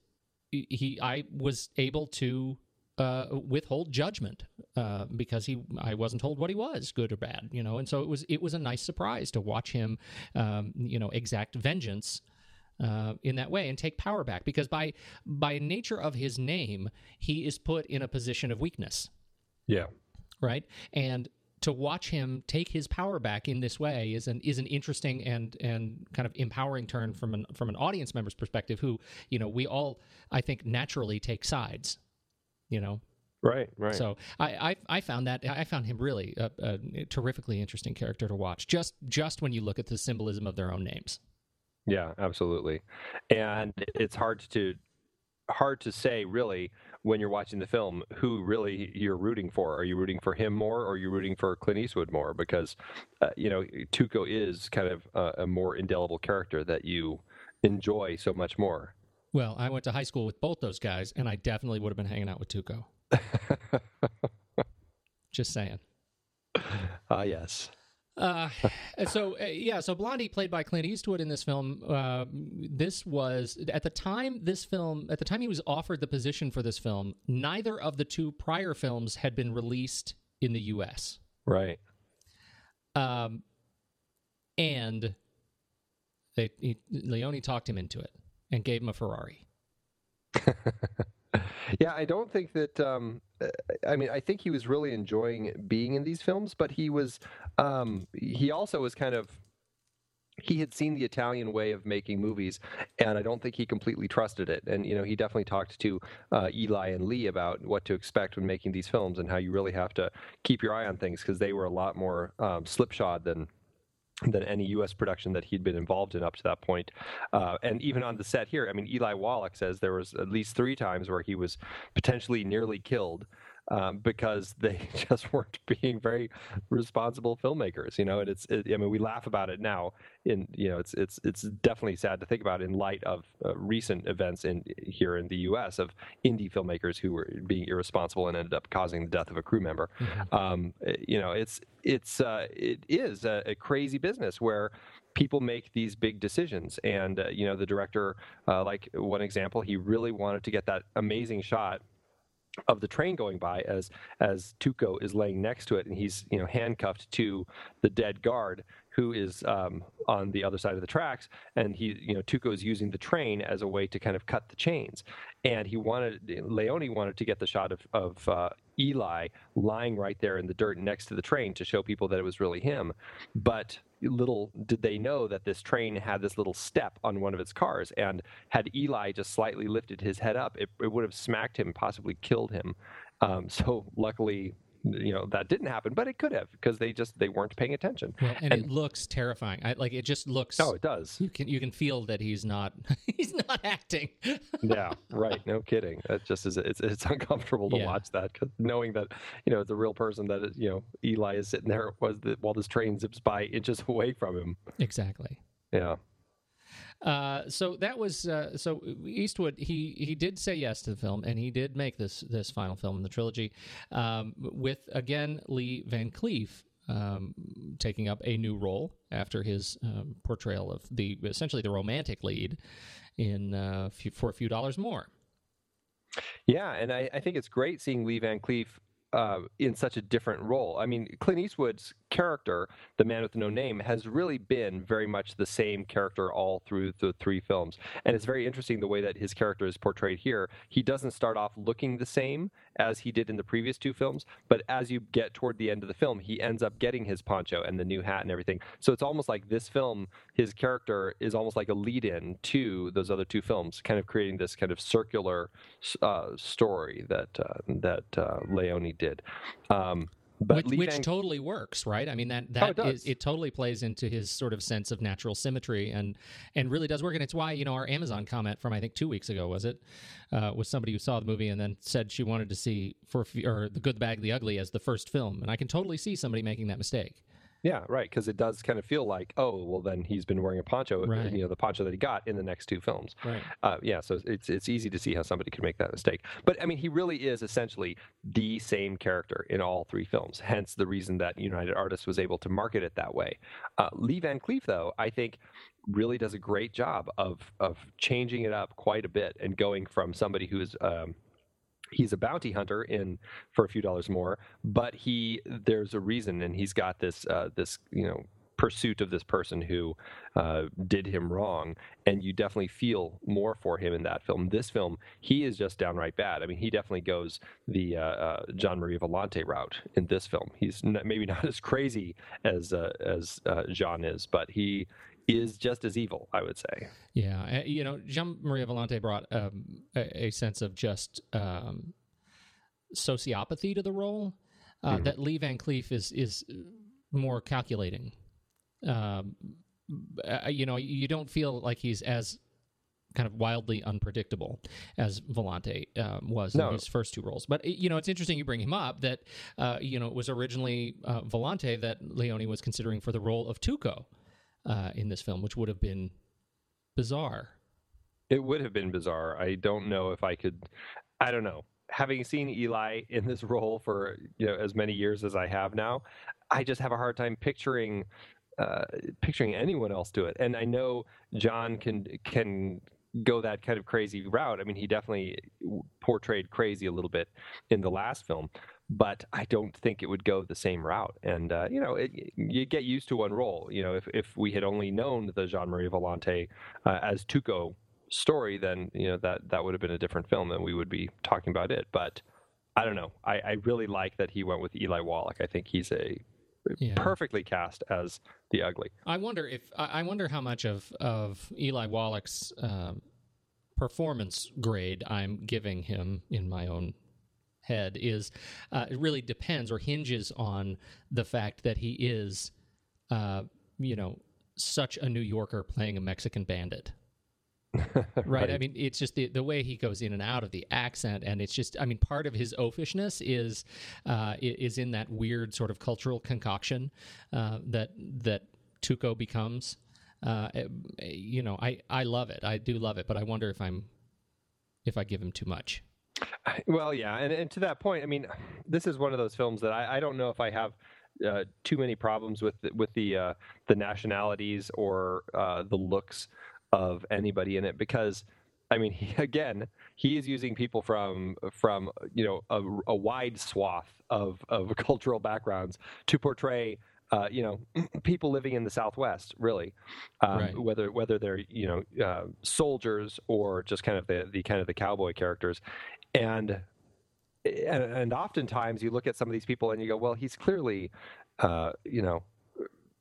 he I was able to uh, withhold judgment uh, because he I wasn't told what he was good or bad, you know, and so it was it was a nice surprise to watch him, um, you know, exact vengeance uh, in that way and take power back because by by nature of his name he is put in a position of weakness, Yeah. right, and to watch him take his power back in this way is an is an interesting and and kind of empowering turn from an from an audience member's perspective who you know we all I think naturally take sides you know Right. Right. so I, I I found that I found him really a, a terrifically interesting character to watch. Just just when you look at the symbolism of their own names. Yeah, absolutely. And it's hard to hard to say really when you're watching the film who really you're rooting for. Are you rooting for him more or are you rooting for Clint Eastwood more because uh, you know Tuco is kind of a, a more indelible character that you enjoy so much more. Well, I went to high school with both those guys, and I definitely would have been hanging out with Tuco. Just saying. Ah, yes. Uh, so uh, yeah, so Blondie, played by Clint Eastwood in this film. Uh, this was at the time this film at the time he was offered the position for this film. Neither of the two prior films had been released in the U.S. Right. Um, and they he, Leone talked him into it and gave him a Ferrari. Yeah, I don't think that. Um, uh, I mean, I think he was really enjoying being in these films, but he was. Um, he also was kind of he had seen the Italian way of making movies, and I don't think he completely trusted it. And you know, he definitely talked to uh, Eli and Lee about what to expect when making these films and how you really have to keep your eye on things because they were a lot more um, slipshod than than any U.S. production that he'd been involved in up to that point. Uh, and even on the set here, I mean, Eli Wallach says there was at least three times where he was potentially nearly killed um, because they just weren't being very responsible filmmakers, you know. And it's, it, I mean, we laugh about it now. In you know, it's it's it's definitely sad to think about in light of uh, recent events in here in the U.S. of indie filmmakers who were being irresponsible and ended up causing the death of a crew member. Mm-hmm. Um, you know, it's it's uh, it is a, a crazy business where people make these big decisions. And uh, you know, the director, uh, like one example, he really wanted to get that amazing shot of the train going by as as Tuco is laying next to it and he's you know handcuffed to the dead guard who is um, on the other side of the tracks and he you know Tuco is using the train as a way to kind of cut the chains and he wanted Leone wanted to get the shot of of uh, Eli lying right there in the dirt next to the train to show people that it was really him but little did they know that this train had this little step on one of its cars, and had Eli just slightly lifted his head up, it, it would have smacked him, possibly killed him. Um, so luckily, you know that didn't happen, but it could have because they just they weren't paying attention. Well, and, and, it looks terrifying. I, like it just looks. Oh, it does. You can you can feel that he's not he's not acting. yeah, right. No kidding. That just is it's it's uncomfortable to yeah. watch that because knowing that you know it's a real person that is, you know Eli is sitting there was the, while this train zips by inches away from him. Exactly. Yeah. Uh, so that was uh, so Eastwood. He he did say yes to the film, and he did make this this final film in the trilogy um, with again Lee Van Cleef um, taking up a new role after his um, portrayal of the essentially the romantic lead in uh, for a few dollars more. Yeah, and I, I think it's great seeing Lee Van Cleef uh, in such a different role. I mean, Clint Eastwood's character, the man with no name, has really been very much the same character all through the three films. And it's very interesting the way that his character is portrayed here. He doesn't start off looking the same as he did in the previous two films, but as you get toward the end of the film, he ends up getting his poncho and the new hat and everything. So it's almost like this film, his character is almost like a lead in to those other two films, kind of creating this kind of circular uh, story that, uh, that uh, Leone did. Um, but which, which totally works, right? I mean that that oh, it, is, it, totally plays into his sort of sense of natural symmetry and and really does work. And it's why you know our Amazon comment from I think two weeks ago was it uh, was somebody who saw the movie and then said she wanted to see for or the Good, the Bad, the Ugly as the first film, and I can totally see somebody making that mistake. Yeah, right. Because it does kind of feel like, oh, well, then he's been wearing a poncho, right. you know, the poncho that he got in the next two films. Right. Uh, yeah, so it's it's easy to see how somebody could make that mistake. But I mean, he really is essentially the same character in all three films. Hence the reason that United Artists was able to market it that way. Uh, Lee Van Cleef, though, I think really does a great job of of changing it up quite a bit and going from somebody who is um, he's a bounty hunter in for a few dollars more, but he there's a reason, and he's got this uh, this you know pursuit of this person who uh, did him wrong, and you definitely feel more for him in that film. This film, he is just downright bad. I mean, he definitely goes the uh, uh, Gian Maria Volonté route in this film. He's maybe not as crazy as uh, as uh, Gian is, but he is just as evil, I would say. Yeah, uh, you know, Gian Maria Volonté brought um, a, a, sense of just um, sociopathy to the role uh, mm-hmm. that Lee Van Cleef is is more calculating. Um, uh, you know, you don't feel like he's as kind of wildly unpredictable as Volonté um, was no. in his first two roles. But you know, it's interesting you bring him up. That uh, you know it was originally uh, Volonté that Leone was considering for the role of Tuco uh, in this film, which would have been bizarre. It would have been bizarre. I don't know if I could. I don't know. Having seen Eli in this role for you know as many years as I have now, I just have a hard time picturing uh, picturing anyone else do it. And I know John can can go that kind of crazy route. I mean, he definitely portrayed crazy a little bit in the last film, but I don't think it would go the same route. And uh, you know, it, you get used to one role. You know, if if we had only known the Gian Maria Volonté uh, as Tuco story, then you know that that would have been a different film, and we would be talking about it. But I don't know. I, I really like that he went with Eli Wallach. I think he's a Yeah. perfectly cast as the ugly. I wonder if I I wonder how much of of Eli Wallach's um, performance grade I'm giving him in my own head is uh, it really depends or hinges on the fact that he is, uh, you know, such a New Yorker playing a Mexican bandit. right. I mean, it's just the, the way he goes in and out of the accent, and it's just, I mean, part of his oafishness is uh, is in that weird sort of cultural concoction uh, that that Tuco becomes. Uh, eh, you know, I I love it. I do love it, but I wonder if I'm if I give him too much. Well, yeah, and, and to that point, I mean, this is one of those films that I, I don't know if I have uh, too many problems with the, with the uh, the nationalities or uh, the looks of anybody in it because. I mean, he, again, he is using people from from you know a, a wide swath of of cultural backgrounds to portray uh, you know people living in the Southwest, really, um, Right. whether whether they're you know uh, soldiers or just kind of the the kind of the cowboy characters, and and, oftentimes you look at some of these people and you go, well, he's clearly, uh, you know,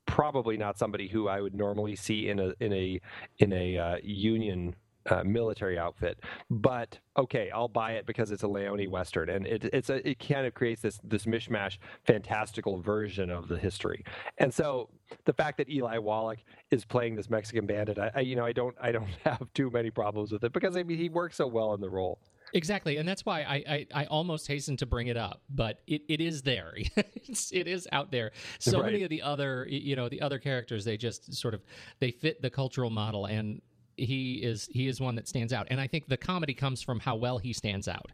probably not somebody who I would normally see in a in a in a uh, Union. Uh, military outfit, but okay, I'll buy it because it's a Leone Western, and it, it's a, it kind of creates this this mishmash, fantastical version of the history. And so the fact that Eli Wallach is playing this Mexican bandit, I, I you know I don't I don't have too many problems with it because I mean he works so well in the role. Exactly, and that's why I, I, I almost hasten to bring it up, but it, it is there. it's, it is out there. So Right. many of the other you know the other characters they just sort of they fit the cultural model, and he is he is one that stands out. And I think the comedy comes from how well he stands out.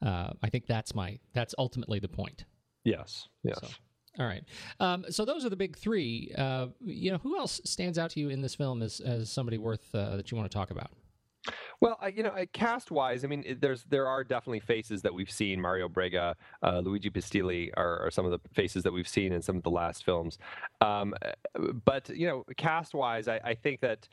Uh, I think that's my that's ultimately the point. Yes, yes. So, all right. Um, so those are the big three. Uh, you know, who else stands out to you in this film as as somebody worth uh, that you want to talk about? Well, I- you know, cast wise, I mean, there's there are definitely faces that we've seen. Mario Brega, uh, Luigi Pistilli are, are some of the faces that we've seen in some of the last films. Um, uh, but you know, cast wise, I, I think that.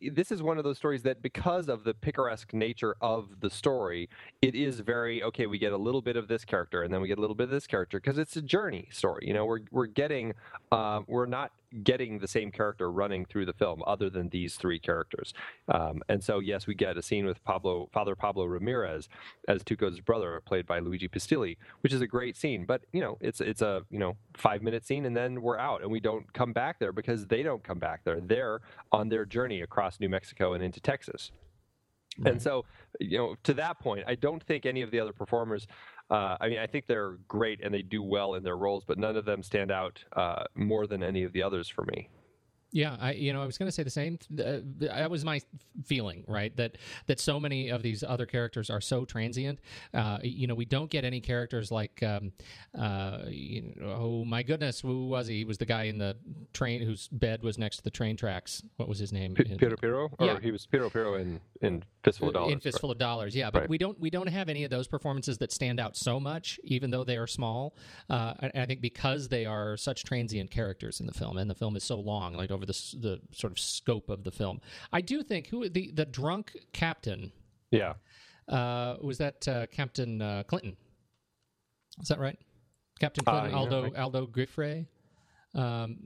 This is one of those stories that, because of the picaresque nature of the story, it is very okay. We get a little bit of this character, and then we get a little bit of this character because it's a journey story. You know, we're we're getting, uh, we're not getting the same character running through the film, other than these three characters. Um, and so, yes, we get a scene with Pablo, Father Pablo Ramirez as Tuco's brother, played by Luigi Pistilli, which is a great scene. But you know, it's it's a you know five minute scene, and then we're out, and we don't come back there because they don't come back there. They're on their journey across New Mexico and into Texas. And so, you know, to that point, I don't think any of the other performers. Uh, I mean, I think they're great and they do well in their roles, but none of them stand out uh, more than any of the others for me. Yeah, I you know I was going to say the same. Uh, that was my feeling, right? That that so many of these other characters are so transient. Uh, you know, we don't get any characters like, um, uh, you know, oh my goodness, who was he? He was the guy in the train whose bed was next to the train tracks. What was his name? P- Piero Piero, or Yeah. he was Piripero in in Fistful of Dollars. in fistful of dollars yeah but Right. we don't we don't have any of those performances that stand out so much even though they are small uh, and i think because they are such transient characters in the film and the film is so long like over the the sort of scope of the film. I do think who the the drunk captain Yeah, uh, was that uh, captain uh, clinton? Is that right? Captain Uh, clinton aldo I- aldo Giuffrè um,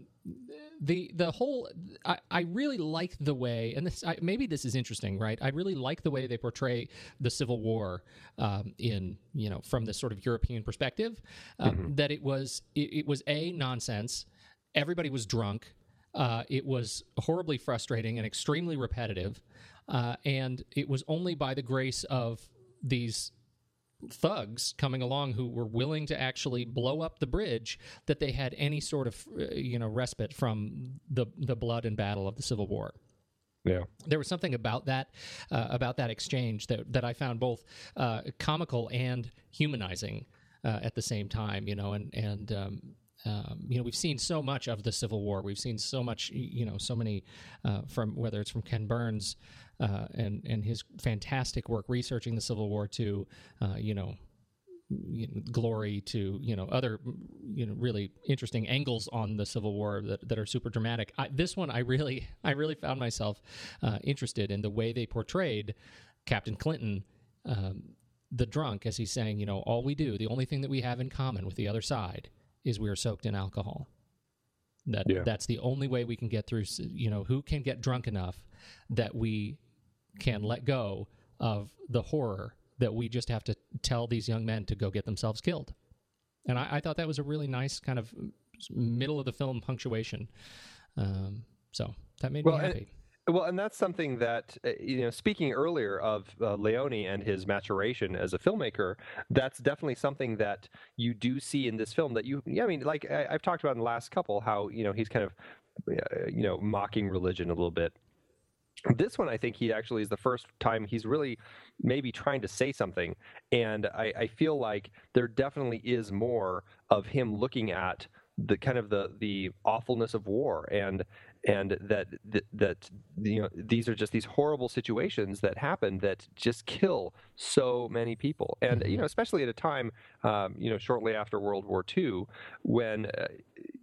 the the whole I, I really like the way and this I, maybe this is interesting right? I really like the way they portray the Civil War um, in you know from this sort of European perspective um, that it was it, it was a nonsense. Everybody was drunk uh, it was horribly frustrating and extremely repetitive uh, and it was only by the grace of these thugs coming along who were willing to actually blow up the bridge that they had any sort of uh, you know respite from the the blood and battle of the Civil War. yeah. There was something about that uh, about that exchange that that I found both uh, comical and humanizing uh, at the same time. You know, and and. Um, um, you know, we've seen so much of the Civil War. We've seen so much, you know, so many uh, from whether it's from Ken Burns uh, and and his fantastic work researching the Civil War to, uh, you know, glory to you know other you know really interesting angles on the Civil War that, that are super dramatic. I, this one I really I really found myself uh, interested in the way they portrayed Captain Clinton. Um, the drunk, as he's saying, you know, all we do, the only thing that we have in common with the other side is we are soaked in alcohol. That Yeah. that's the only way we can get through. You know, who can get drunk enough that we can let go of the horror that we just have to tell these young men to go get themselves killed. And I, I thought that was a really nice kind of middle of the film punctuation. Um, so that made Well, me happy. Well, and that's something that uh, you know. Speaking earlier of uh, Leone and his maturation as a filmmaker, that's definitely something that you do see in this film. That you, yeah, I mean, like I, I've talked about in the last couple, how you know he's kind of, uh, you know, mocking religion a little bit. This one, I think he actually is the first time he's really maybe trying to say something, and I, I feel like there definitely is more of him looking at the kind of the the awfulness of war and and that that, that you know these are just these horrible situations that happen that just kill so many people. And you know especially at a time um, you know shortly after World War II when uh,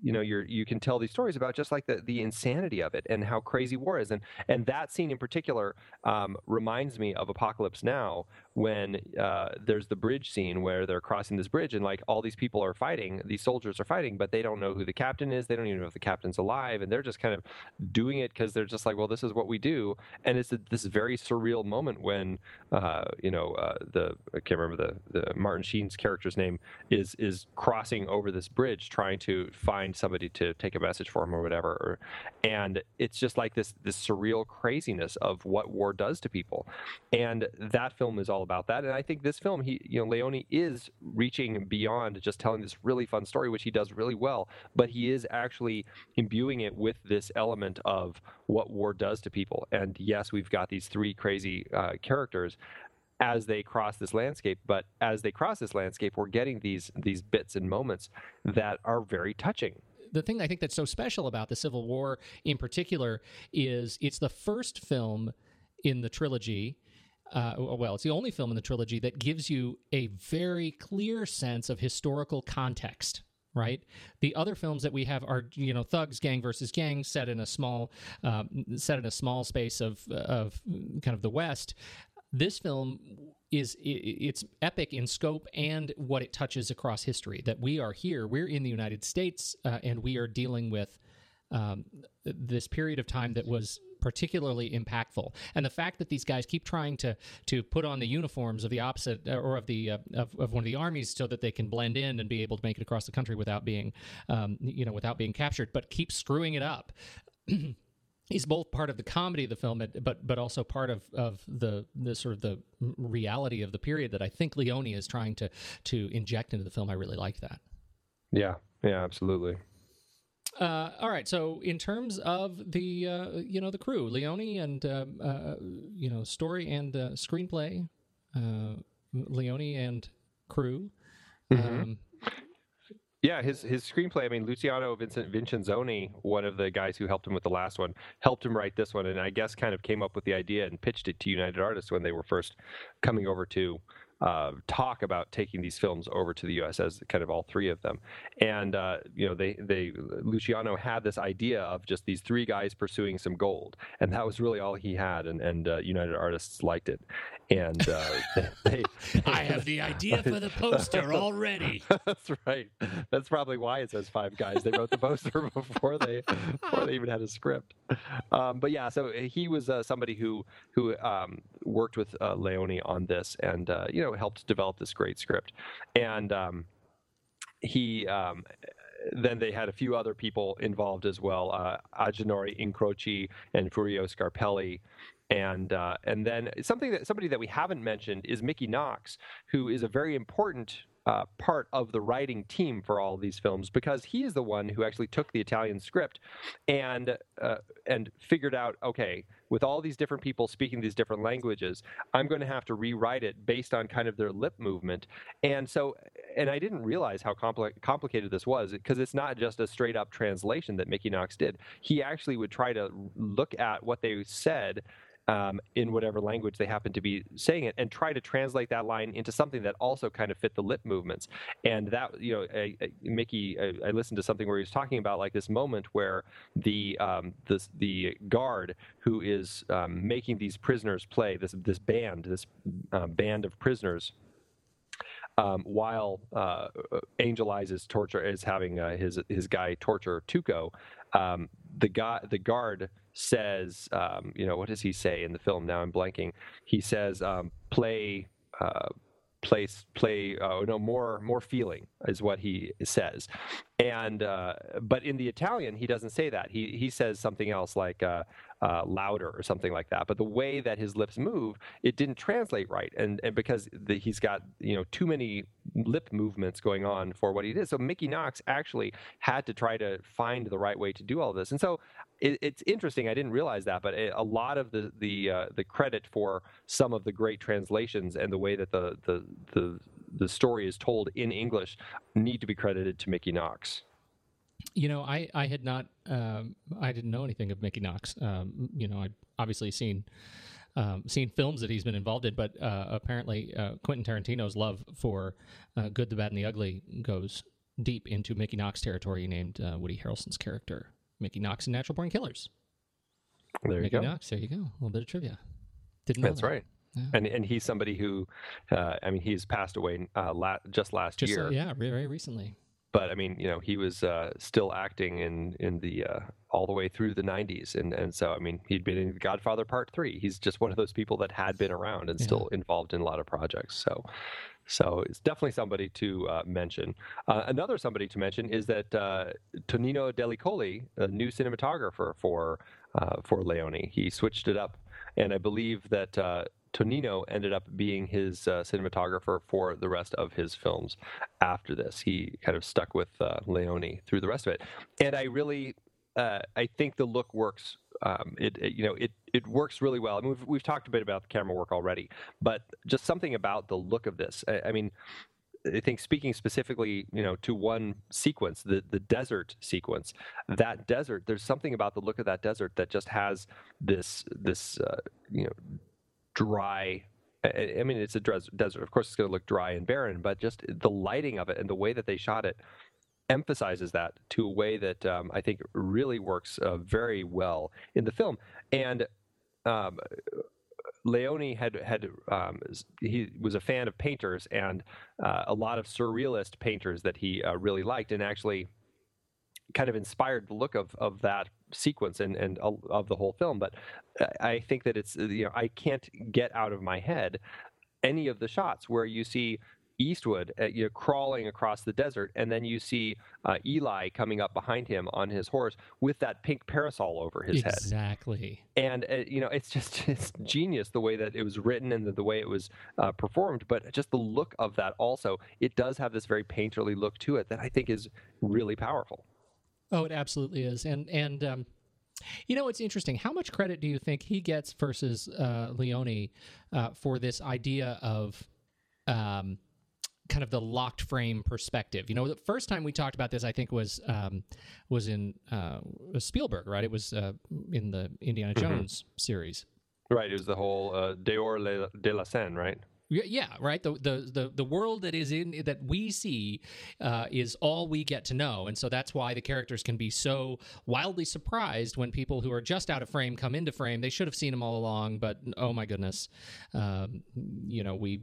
you know you're you can tell these stories about just like the the insanity of it and how crazy war is. And and that scene in particular um, reminds me of Apocalypse Now when uh, there's the bridge scene where they're crossing this bridge and like all these people are fighting these soldiers are fighting but they don't know who the captain is. They don't even know if the captain's alive. And they're just kind of doing it because they're just like well this is what we do. And it's a, this very surreal moment when uh, you know uh, the I can't remember the, the Martin Sheen's character's name is is crossing over this bridge trying to find somebody to take a message for him or whatever and it's just like this this surreal craziness of what war does to people. And that film is all about that and I think this film he you know Leone is reaching beyond just telling this really fun story which he does really well but he is actually imbuing it with this element of what war does to people. And yes we've got these three crazy uh, characters as they cross this landscape but as they cross this landscape we're getting these these bits and moments that are very touching the thing I think that's so special about the Civil War in particular is it's the first film in the trilogy. Uh, well, it's the only film in the trilogy that gives you a very clear sense of historical context. Right. The other films that we have are, you know, thugs, gang versus gang, set in a small, um, set in a small space of of kind of the West. This film is it's epic in scope and what it touches across history. That we are here, we're in the United States, uh, and we are dealing with um, this period of time that was particularly impactful. And the fact that these guys keep trying to to put on the uniforms of the opposite uh, or of the uh, of, of one of the armies so that they can blend in and be able to make it across the country without being um, you know without being captured, but keep screwing it up. He's both part of the comedy of the film, but but also part of, of the the sort of the reality of the period that I think Leone is trying to to inject into the film. I really like that. yeah yeah absolutely Uh, all right. So, in terms of the uh, you know the crew, Leone and uh, uh, you know story and uh, screenplay, uh, Leone and crew. Um, Yeah, his his screenplay. I mean, Luciano Vincent Vincenzoni, one of the guys who helped him with the last one, helped him write this one, and I guess kind of came up with the idea and pitched it to United Artists when they were first coming over to uh, talk about taking these films over to the U.S. as kind of all three of them. And uh, you know, they they Luciano had this idea of just these three guys pursuing some gold, and that was really all he had. And and uh, United Artists liked it, and uh, they, I have the idea for the poster already. That's right. That's probably why it says five guys. They wrote the poster before they before they even had a script. Um, but yeah, so he was uh, somebody who who um, worked with uh, Leone on this, and uh, you know helped develop this great script. And um, he um, then they had a few other people involved as well, uh, Agenore Incrocci and Furio Scarpelli. And uh, and then something that somebody that we haven't mentioned is Mickey Knox, who is a very important uh, part of the writing team for all these films because he is the one who actually took the Italian script and uh, and figured out okay with all these different people speaking these different languages I'm going to have to rewrite it based on kind of their lip movement. And so and I didn't realize how compli- complicated this was because it's not just a straight up translation that Mickey Knox did. He actually would try to look at what they said um, in whatever language they happen to be saying it and try to translate that line into something that also kind of fit the lip movements. And that you know I, I, mickey I, I listened to something where he was talking about like this moment where the um, this the guard who is um, making these prisoners play this this band this uh, band of prisoners um, while uh, Angel Eyes is torture is having uh, his his guy torture Tuco, um, the guy the guard says, um, you know, what does he say in the film? Now I'm blanking. He says, um, play. Uh, play play uh, no more more feeling is what he says and uh, but in the italian he doesn't say that he he says something else like uh, uh, louder or something like that but the way that his lips move it didn't translate right and and because the, he's got you know too many lip movements going on for what he did so mickey knox actually had to try to find the right way to do all this and so it, it's interesting. I didn't realize that, but it, a lot of the the uh, the credit for some of the great translations and the way that the the the the story is told in English need to be credited to Mickey Knox. You know, I I had not um, I didn't know anything of Mickey Knox. Um, you know, I'd obviously seen. Um, seen films that he's been involved in, but uh, apparently uh, Quentin Tarantino's love for uh, Good, the Bad, and the Ugly goes deep into Mickey Knox territory. named uh, Woody Harrelson's character Mickey Knox and Natural Born Killers. There Mickey you go. Knox. There you go. A little bit of trivia. Didn't know That's that. right. Yeah. And and he's somebody who, uh, I mean, he's passed away uh, la- just last Just year. uh, yeah, very, very recently. But I mean, you know, he was uh, still acting in in the uh, all the way through the '90s, and and so I mean, he'd been in Godfather Part Three. He's just one of those people that had been around and Yeah. still involved in a lot of projects. So. So it's definitely somebody to uh, mention. Uh, another somebody to mention is that uh, Tonino Delli Colli, a new cinematographer for uh, for Leone, he switched it up, and I believe that uh, Tonino ended up being his uh, cinematographer for the rest of his films after this. He kind of stuck with uh, Leone through the rest of it, and I really, uh, I think the look works. Um, it, it- you know it it works really well. I mean, we've, we've talked a bit about the camera work already, but just something about the look of this. I, I mean. I think speaking specifically, you know, to one sequence, the the desert sequence, that desert, there's something about the look of that desert that just has this this uh, you know dry. I I mean, it's a desert. Of course, it's going to look dry and barren, but just the lighting of it and the way that they shot it emphasizes that to a way that um, I think really works uh, very well in the film. And um, Leone had had um, he was a fan of painters and uh, a lot of surrealist painters that he uh, really liked, and actually kind of inspired the look of of that sequence and and of the whole film. But I- I think that it's you know I can't get out of my head any of the shots where you see Eastwood uh, you know, crawling across the desert, and then you see uh, Eli coming up behind him on his horse with that pink parasol over his head exactly. and uh, you know it's just it's genius the way that it was written and the, the way it was uh, performed but just the look of that also it does have this very painterly look to it that i think is really powerful Oh, it absolutely is. And and um, you know, it's interesting. How much credit do you think he gets versus uh, Leone uh, for this idea of um, kind of the locked frame perspective? You know, the first time we talked about this, I think was um, was in uh, Spielberg, right? It was uh, in the Indiana Jones series. right it was the whole uh, Dehors le- de la Seine right Yeah, right. The, the the the world that is in that we see uh, is all we get to know, and so that's why the characters can be so wildly surprised when people who are just out of frame come into frame. They should have seen them all along, but oh my goodness, um, you know, we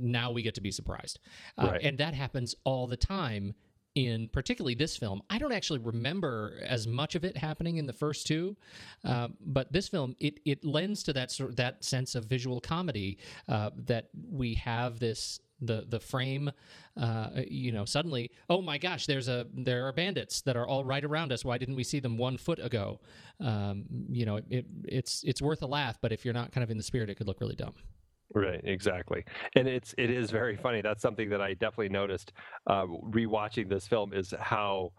now we get to be surprised, uh, Right. and that happens all the time. In particularly this film, I don't actually remember as much of it happening in the first two, uh, but this film it it lends to that sort that sense of visual comedy uh, that we have this the the frame uh, you know suddenly oh my gosh there's a there are bandits that are all right around us. Why didn't we see them one foot ago? Um, you know it it's it's worth a laugh but if you're not kind of in the spirit it could look really dumb Right, exactly, and it's it is very funny. That's something that I definitely noticed uh, rewatching this film is how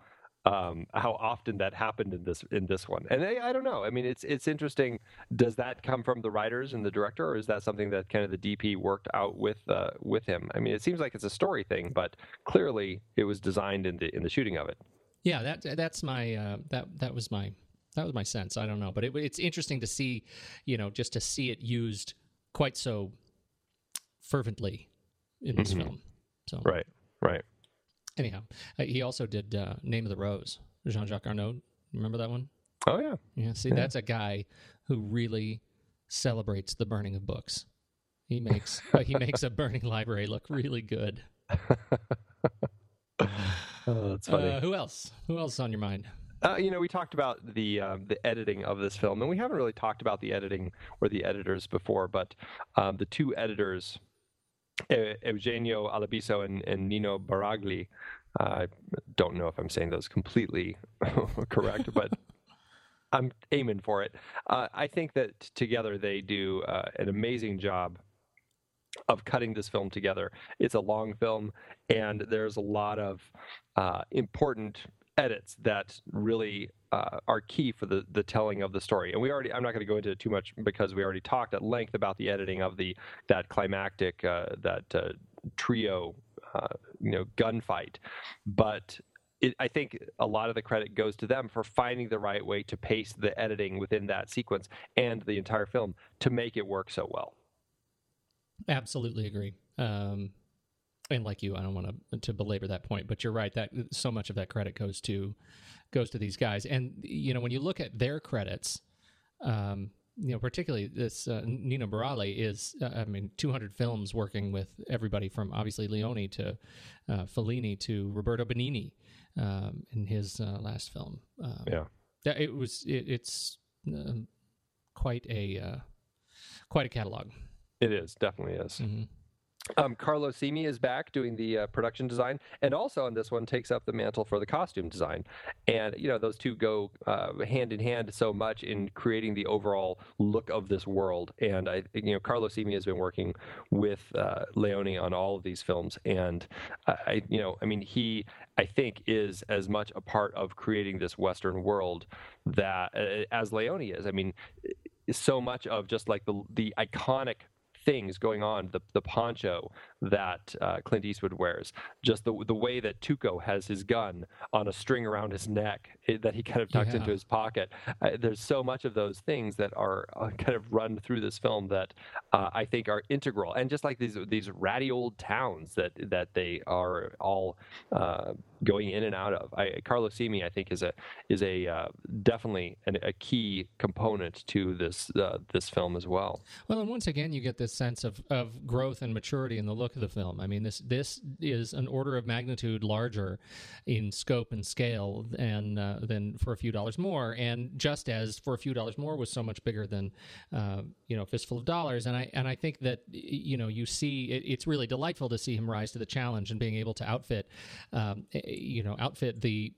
um, how often that happened in this in this one. And I, I don't know. I mean, it's it's interesting. Does that come from the writers and the director, or is that something that kind of the DP worked out with uh, with him? I mean, it seems like it's a story thing, but clearly it was designed in the in the shooting of it. yeah that that's my uh, that that was my that was my sense i don't know but it, it's interesting to see you know just to see it used quite so fervently in this Mhm. film so Right, right. anyhow uh, he also did uh, name of the rose jean-jacques Annaud remember that one Oh yeah, Yeah, see, Yeah. that's a guy who really celebrates the burning of books. He makes uh, he makes a burning library look really good. Oh, that's funny. Uh, who else? Who else is on your mind? Uh, you know, we talked about the um, the editing of this film, and we haven't really talked about the editing or the editors before. But um, the two editors, Eugenio Alabiso and, and Nino Baragli, I don't know if I'm saying those completely correct, but I'm aiming for it. Uh, I think that together they do uh, an amazing job of cutting this film together. It's a long film, and there's a lot of uh, important edits that really uh, are key for the the telling of the story. And we already I'm not going to go into it too much because we already talked at length about the editing of the that climactic uh, that uh, trio uh, you know gunfight, but. It, I think a lot of the credit goes to them for finding the right way to pace the editing within that sequence and the entire film to make it work so well. Absolutely agree. Um, and like you, I don't want to to belabor that point, but you're right that so much of that credit goes to goes to these guys. And you know, when you look at their credits, um, you know, particularly this uh, Nino Baragli is, uh, I mean, 200 films working with everybody from obviously Leone to uh, Fellini to Roberto Benigni um, in his uh, last film. Um, Yeah. that- it was it, it's um quite a uh, quite a catalog. It is definitely is. Mhm. Um, Carlo Simi is back doing the uh, production design, and also on this one takes up the mantle for the costume design. And you know those two go uh, hand in hand so much in creating the overall look of this world. And I, you know, Carlo Simi has been working with uh, Leone on all of these films, and I, you know, I mean, he I think is as much a part of creating this Western world that uh, as Leone is. I mean, so much of just like the the iconic things going on the the poncho that uh, Clint Eastwood wears. Just the the way that Tuco has his gun on a string around his neck eh, that he kind of tucks Yeah. into his pocket. Uh, there's so much of those things that are uh, kind of run through this film that uh, I think are integral. And just like these these ratty old towns that that they are all uh, going in and out of. I, Carlo Simi I think is a is a uh, definitely an, a key component to this uh, this film as well. Well, and once again, you get this sense of, of growth and maturity in the look the film. I mean, this this is an order of magnitude larger in scope and scale than uh, than for a few dollars more, and just as for a few dollars more was so much bigger than uh, you know fistful of dollars. And I and I think that you know you see it, it's really delightful to see him rise to the challenge and being able to outfit um, eh, you know outfit the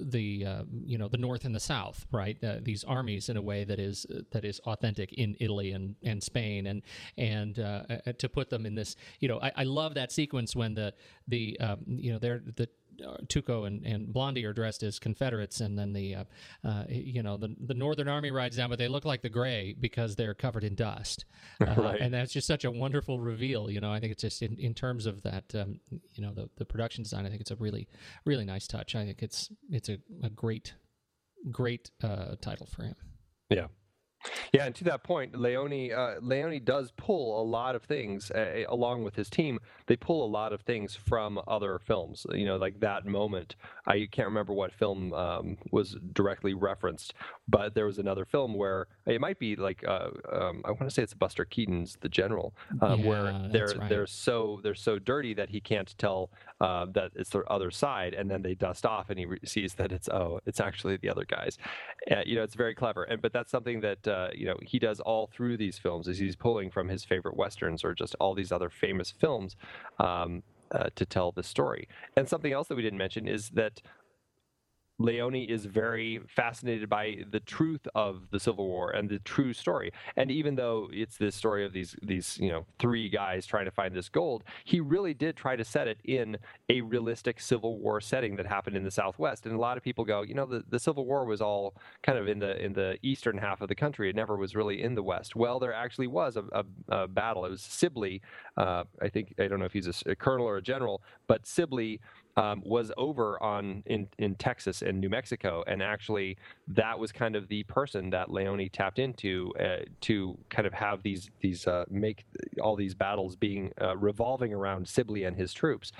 the uh, you know the north and the south right? Uh, these armies in a way that is that is authentic in Italy and, and Spain. And and uh, uh, to put them in this you know I, I love that sequence when the the um, you know they're the Tuco and, and Blondie are dressed as Confederates, and then the uh, uh, you know the the Northern Army rides down, but they look like the Gray because they're covered in dust, uh, Right. and that's just such a wonderful reveal. You know, I think it's just in, in terms of that, um, you know, the the production design. I think it's a really really nice touch. I think it's it's a, a great great uh, title for him. Yeah. Yeah, and to that point, Leone uh, Leone does pull a lot of things uh, along with his team. They pull a lot of things from other films. You know, like that moment. I can't remember what film um, was directly referenced, but there was another film where it might be like uh, um, I want to say it's Buster Keaton's The General, um, Yeah, where they're right. they're so they're so dirty that he can't tell uh, that it's the other side, and then they dust off, and he re- sees that it's oh, it's actually the other guys. Uh, you know, it's very clever, and but that's something that uh, you know he does all through these films, is he's pulling from his favorite westerns or just all these other famous films um, uh, to tell the story. And something else that we didn't mention is that Leone is very fascinated by the truth of the Civil War and the true story. And even though it's this story of these these you know three guys trying to find this gold, he really did try to set it in a realistic Civil War setting that happened in the Southwest. And a lot of people go, you know, the, the Civil War was all kind of in the in the eastern half of the country. It never was really in the West. Well, there actually was a, a, a battle. It was Sibley. Uh, I think I don't know if he's a colonel or a general, but Sibley um, was over on in, in Texas and New Mexico, and actually that was kind of the person that Leone tapped into uh, to kind of have these these uh, make all these battles being uh, revolving around Sibley and his troops,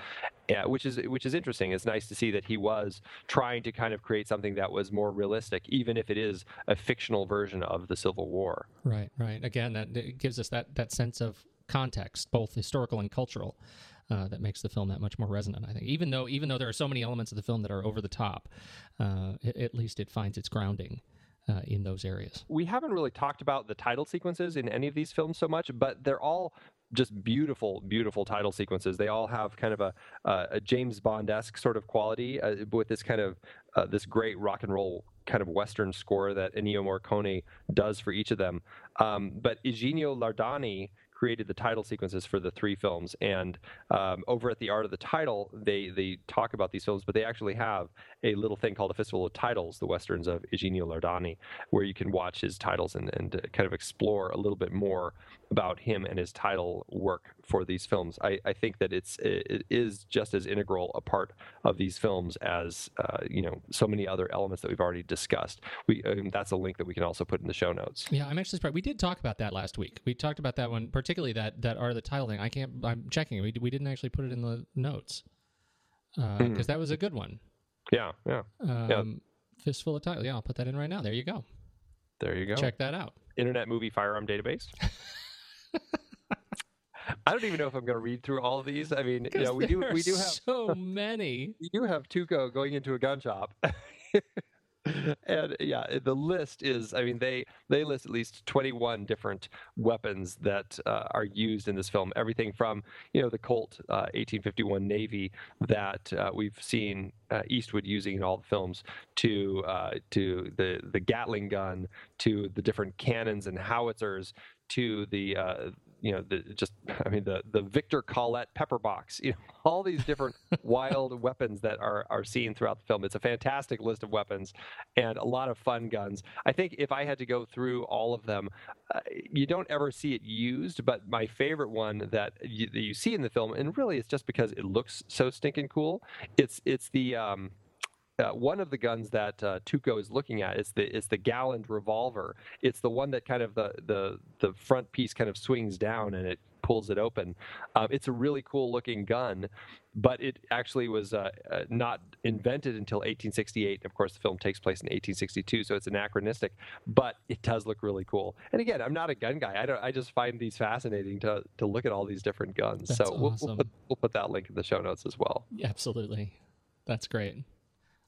which is which is interesting. It's nice to see that he was trying to kind of create something that was more realistic, even if it is a fictional version of the Civil War. Right, right. Again, that gives us that that sense of context, both historical and cultural, uh, that makes the film that much more resonant. I think, even though even though there are so many elements of the film that are over the top, uh, a- at least it finds its grounding uh, in those areas. we haven't really talked about the title sequences in any of these films so much, but they're all just beautiful, beautiful title sequences. They all have kind of a, uh, a James Bond esque sort of quality uh, with this kind of uh, this great rock and roll kind of western score that Ennio Morricone does for each of them. Um, but Iginio Lardani created the title sequences for the three films, and um, over at the Art of the Title, they they talk about these films, but they actually have a little thing called a Festival of Titles, the westerns of Iginio Lardani, where you can watch his titles and, and kind of explore a little bit more about him and his title work for these films. I, I think that it's it is just as integral a part of these films as uh, you know so many other elements that we've already discussed. We um, that's a link that we can also put in the show notes. Yeah, I'm actually surprised. We did talk about that last week. We talked about that one, particularly that that are the title thing. I can't. I'm checking. We we didn't actually put it in the notes because that was a good one. Yeah, yeah. Um, Fistful of title. Yeah, I'll put that in right now. There you go. There you go. Check that out. Internet Movie Firearm Database. I don't even know if I'm going to read through all of these. I mean, you know, we do we do have so many. we do have Tuco going into a gun shop. and yeah, the list is I mean they they list at least 21 different weapons that uh, are used in this film. Everything from, you know, the Colt uh, 1851 Navy that uh, we've seen uh, Eastwood using in all the films to uh, to the the Gatling gun to the different cannons and howitzers to the uh, you know the just I mean the the Victor Colette pepper box you know all these different wild weapons that are are seen throughout the film. It's a fantastic list of weapons and a lot of fun guns. I think if I had to go through all of them uh, you don't ever see it used but my favorite one that you, that you see in the film and really it's just because it looks so stinking cool. It's it's the um uh, one of the guns that uh, Tuco is looking at is the is the Galand revolver. It's the one that kind of the the the front piece kind of swings down and it pulls it open. Um, it's a really cool looking gun, but it actually was uh, uh, not invented until 1868. Of course, the film takes place in 1862, so it's anachronistic, but it does look really cool. And again, I'm not a gun guy. I don't. I just find these fascinating to to look at all these different guns. That's so we'll, we'll put we'll put that link in the show notes as well. Absolutely, that's great.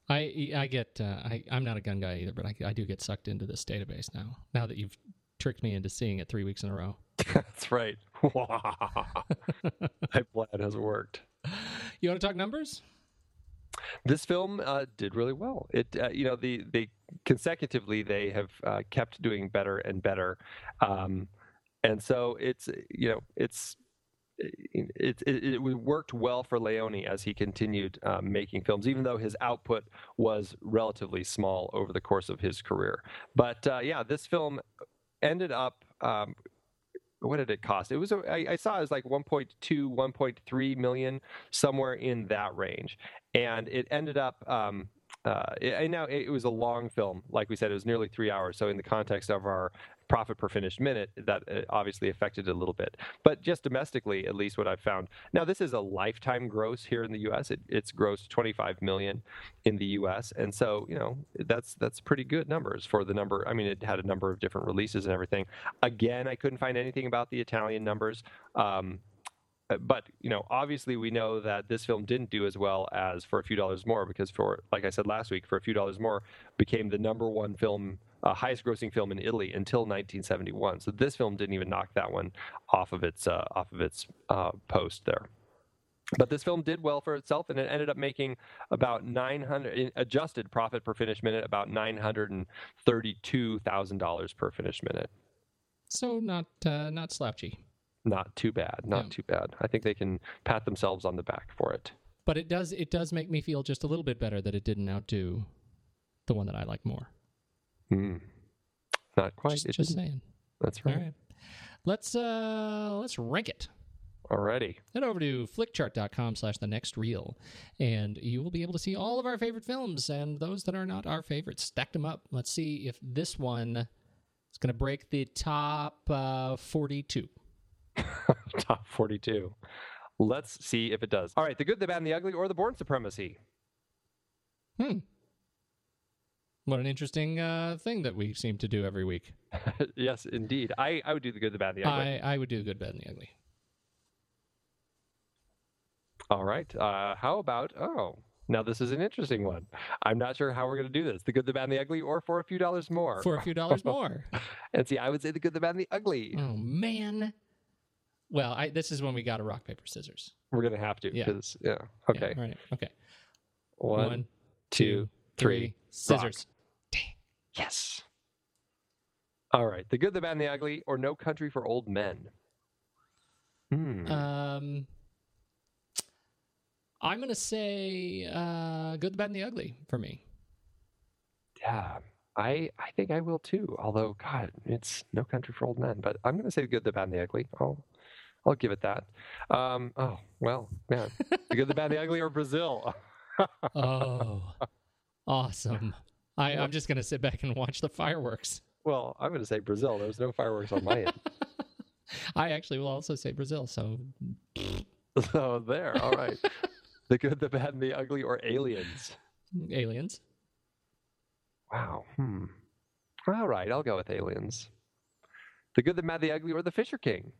I I get uh, I I'm not a gun guy either, but I I do get sucked into this database now. Now that you've tricked me into seeing it three weeks in a row. That's right. My plan has worked. You want to talk numbers? This film uh, did really well. It, uh, you know, the they consecutively they have uh, kept doing better and better, um, and so it's you know it's it, it, it worked well for Leone as he continued uh, making films, even though his output was relatively small over the course of his career. But uh, yeah, this film ended up. Um, what did it cost? It was a, I, I saw it was like 1.2, 1.3 million, somewhere in that range, and it ended up. Um, uh, it, now it was a long film, like we said, it was nearly three hours. So in the context of our profit per finished minute, that uh, obviously affected it a little bit. But just domestically, at least what I've found. Now this is a lifetime gross here in the U.S. It, it's grossed 25 million in the U.S. And so you know that's that's pretty good numbers for the number. I mean, it had a number of different releases and everything. Again, I couldn't find anything about the Italian numbers. Um, but you know obviously we know that this film didn't do as well as for a few dollars more because for like i said last week for a few dollars more became the number one film uh, highest grossing film in italy until 1971 so this film didn't even knock that one off of its uh, off of its uh, post there. But this film did well for itself and it ended up making about 900 in adjusted profit per finished minute about $932000 per finished minute. So not uh, not slouchy, not too bad not No. too bad i think they can pat themselves on the back for it but it does it does make me feel just a little bit better that it didn't outdo the one that I like more. Hmm. Not quite. Just, just saying. That's All right. right, let's uh let's rank it. Alrighty. head over to flickchart.com slash the next reel and you will be able to see all of our favorite films and those that are not our favorites stack them up let's see if this one is going to break the top uh, 42 Top 42. Let's see if it does. All right. The good, the bad, and the ugly, or the Bourne supremacy. hmm what an interesting uh, thing that we seem to do every week yes, indeed. I, I would do the good, the bad, and the ugly. I, I would do the good bad and the ugly All right. Uh, how about oh? Now this is an interesting one. I'm not sure how we're going to do this. The good, the bad, and the ugly, or for a few dollars more. For a few dollars more. and see, I would say the good, the bad, and the ugly. oh man. Well, I, this is when we got a rock paper scissors. We're going to have to. Yeah. Yeah, Okay. right. Okay. One, One, two, three. Scissors. Yes. All right. The good, the bad, and the ugly, or no country for old men. Hmm. Um, I'm gonna say uh, good, the bad, and the ugly for me. yeah. I I think I will too. Although, God, it's no country for old men. But I'm going to say the good, the bad, and the ugly. I'll I'll give it that. Um. Oh well, man. The good, the bad, the ugly, or Brazil. Oh, awesome! I, I'm just gonna sit back and watch the fireworks. Well, I'm going to say Brazil. There's no fireworks on my end. I actually will also say Brazil. So So there. All right. the good, the bad, and the ugly, or aliens. aliens. Wow. Hmm. All right. I'll go with aliens. The good, the bad, the ugly, or the Fisher King.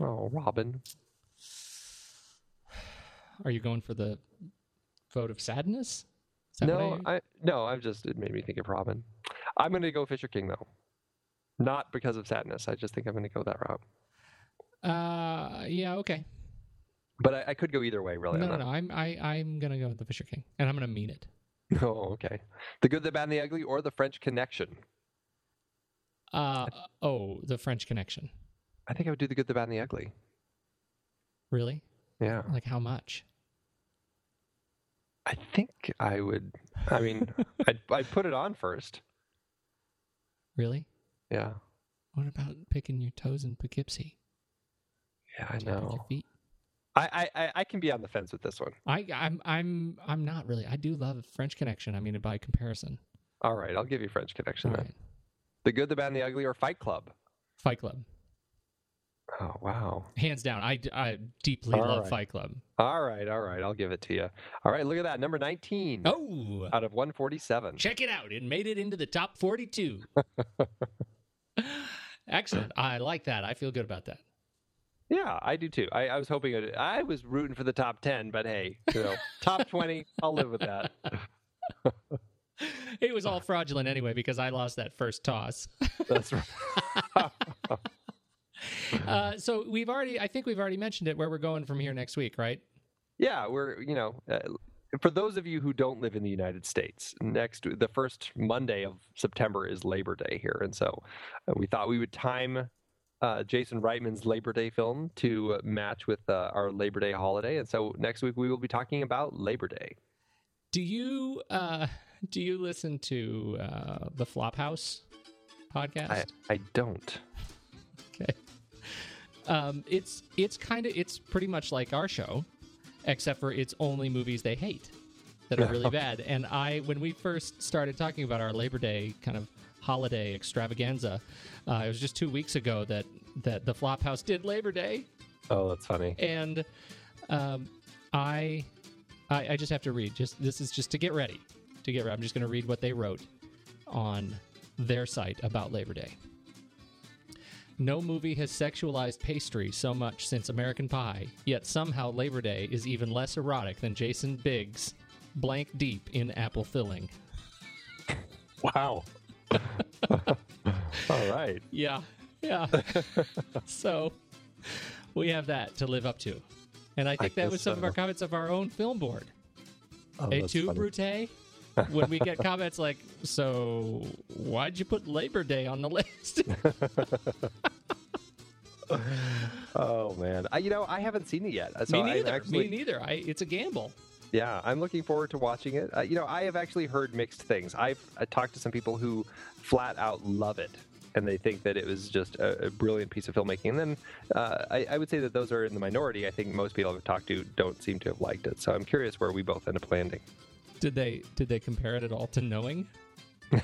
Oh, Robin. Are you going for the vote of sadness? Is that what No, I no. I've just it made me think of Robin. I'm going to go Fisher King though, not because of sadness. I just think I'm going to go that route. Uh, yeah, okay. But I, I could go either way, really. No, no, no. I'm I I'm gonna go with the Fisher King, and I'm gonna mean it. Oh, okay. The good, the bad, and the ugly, or the French Connection. Uh oh, the French Connection. I think I would do the good, the bad, and the ugly. Really? Yeah, Like how much? I think I would. I mean, I'd, I'd put it on first. Really? Yeah, What about picking your toes in Poughkeepsie? yeah, I with your know. feet? I, I, I- I can be on the fence with this one. I I'm I'm I'm not really. I do love French Connection. I mean, by comparison. All right, I'll give you French Connection All then. right. The good, the bad, and the ugly, or Fight Club. Fight Club, Oh wow. hands down. I, I deeply All love right. Fight Club. All right, all right, I'll give it to you. All right, look at that, number nineteen. Oh, out of one forty-seven. check it out! It made it into the top forty-two. Excellent. I like that. I feel good about that. Yeah, I do too. I, I was hoping it, I was rooting for the top ten, but hey, you know, top twenty, I'll live with that. It was all fraudulent anyway because I lost that first toss. That's right. Uh, so we've already, I think we've already mentioned it where we're going from here next week, right? Yeah, we're you know, uh, for those of you who don't live in the United States, next the first Monday of September is Labor Day here, and so uh, we thought we would time uh, Jason Reitman's Labor Day film to match with uh, our Labor Day holiday, and so next week we will be talking about Labor Day. Do you uh, do you listen to uh, the Flophouse podcast? I I don't. Okay. Um, it's it's kind of it's pretty much like our show, except for it's only movies they hate that are really bad. And I, when we first started talking about our Labor Day kind of holiday extravaganza, uh, it was just two weeks ago that that the Flophouse did Labor Day, Oh, that's funny. and um, I, I I just have to read. Just this is just to get ready. To get ready, I'm just going to read what they wrote on their site about Labor Day. No movie has sexualized pastry so much since American Pie, yet somehow Labor Day is even less erotic than Jason Biggs' blank deep in apple filling. Wow. All right. Yeah, yeah. so we have that to live up to. And I think that was some of our comments of our own film board. Oh, too, funny. Brute? when we get comments like, so why'd you put Labor Day on the list? Oh man, I, you know I haven't seen it yet. So Me neither. Actually, Me neither. I, it's a gamble. Yeah, I'm looking forward to watching it. Uh, you know, I have actually heard mixed things. I've I talked to some people who flat out love it, and they think that it was just a, a brilliant piece of filmmaking. And then uh, I, I would say that those are in the minority. I think most people I've talked to don't seem to have liked it. So I'm curious where we both end up landing. Did they did they compare it at all to Knowing?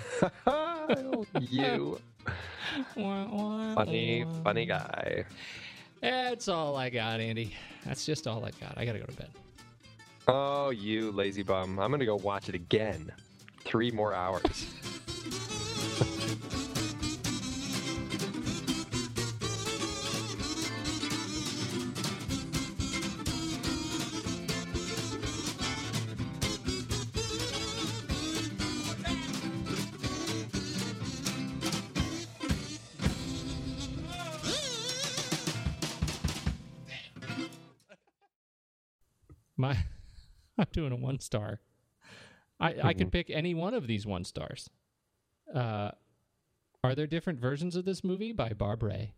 you funny, funny guy. That's all I got, Andy. That's just all I got. I gotta go to bed. Oh, you lazy bum! I'm gonna go watch it again. Three more hours. Doing a one star. I, I Mm-hmm. could pick any one of these one stars. Uh, are there different versions of this movie by Barbray?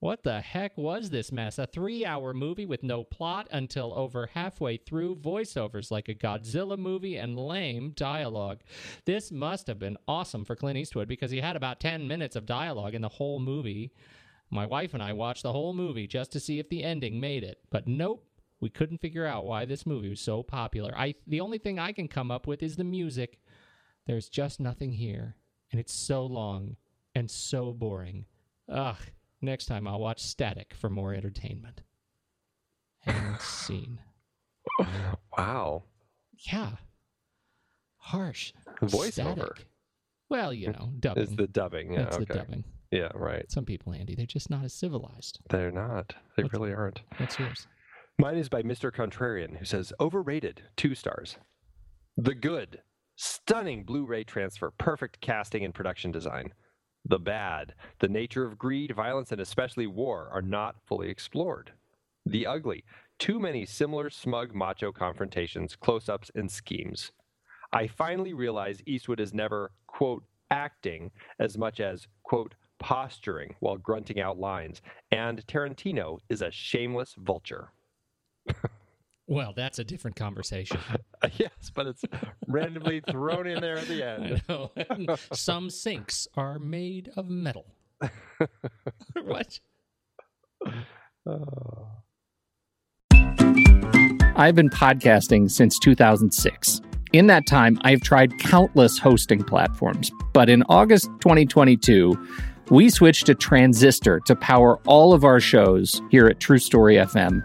What the heck was this mess? A three hour movie with no plot until over halfway through, voiceovers like a Godzilla movie, and lame dialogue. This must have been awesome for Clint Eastwood because he had about 10 minutes of dialogue in the whole movie. My wife and I watched the whole movie just to see if the ending made it, but nope. We couldn't figure out why this movie was so popular. I the only thing I can come up with is the music. There's just nothing here, and it's so long and so boring. Ugh. Next time I'll watch Static for more entertainment. And scene. Wow. Yeah. Harsh. Voiceover. Well, you know, dubbing. is the dubbing. Yeah, okay. the dubbing. Yeah, right. Some people, Andy, they're just not as civilized. They're not. They What's- really aren't. What's yours? Mine is by Mr. Contrarian, who says overrated, two stars. The good, stunning Blu ray transfer, perfect casting and production design. The bad, the nature of greed, violence, and especially war are not fully explored. The ugly, too many similar smug macho confrontations, close ups, and schemes. I finally realize Eastwood is never, quote, acting as much as, quote, posturing while grunting out lines, and Tarantino is a shameless vulture. Well, that's a different conversation. yes, but it's randomly thrown in there at the end. Some sinks are made of metal. what? Oh. I've been podcasting since 2006. In that time, I've tried countless hosting platforms, but in August 2022, we switched to Transistor to power all of our shows here at True Story FM,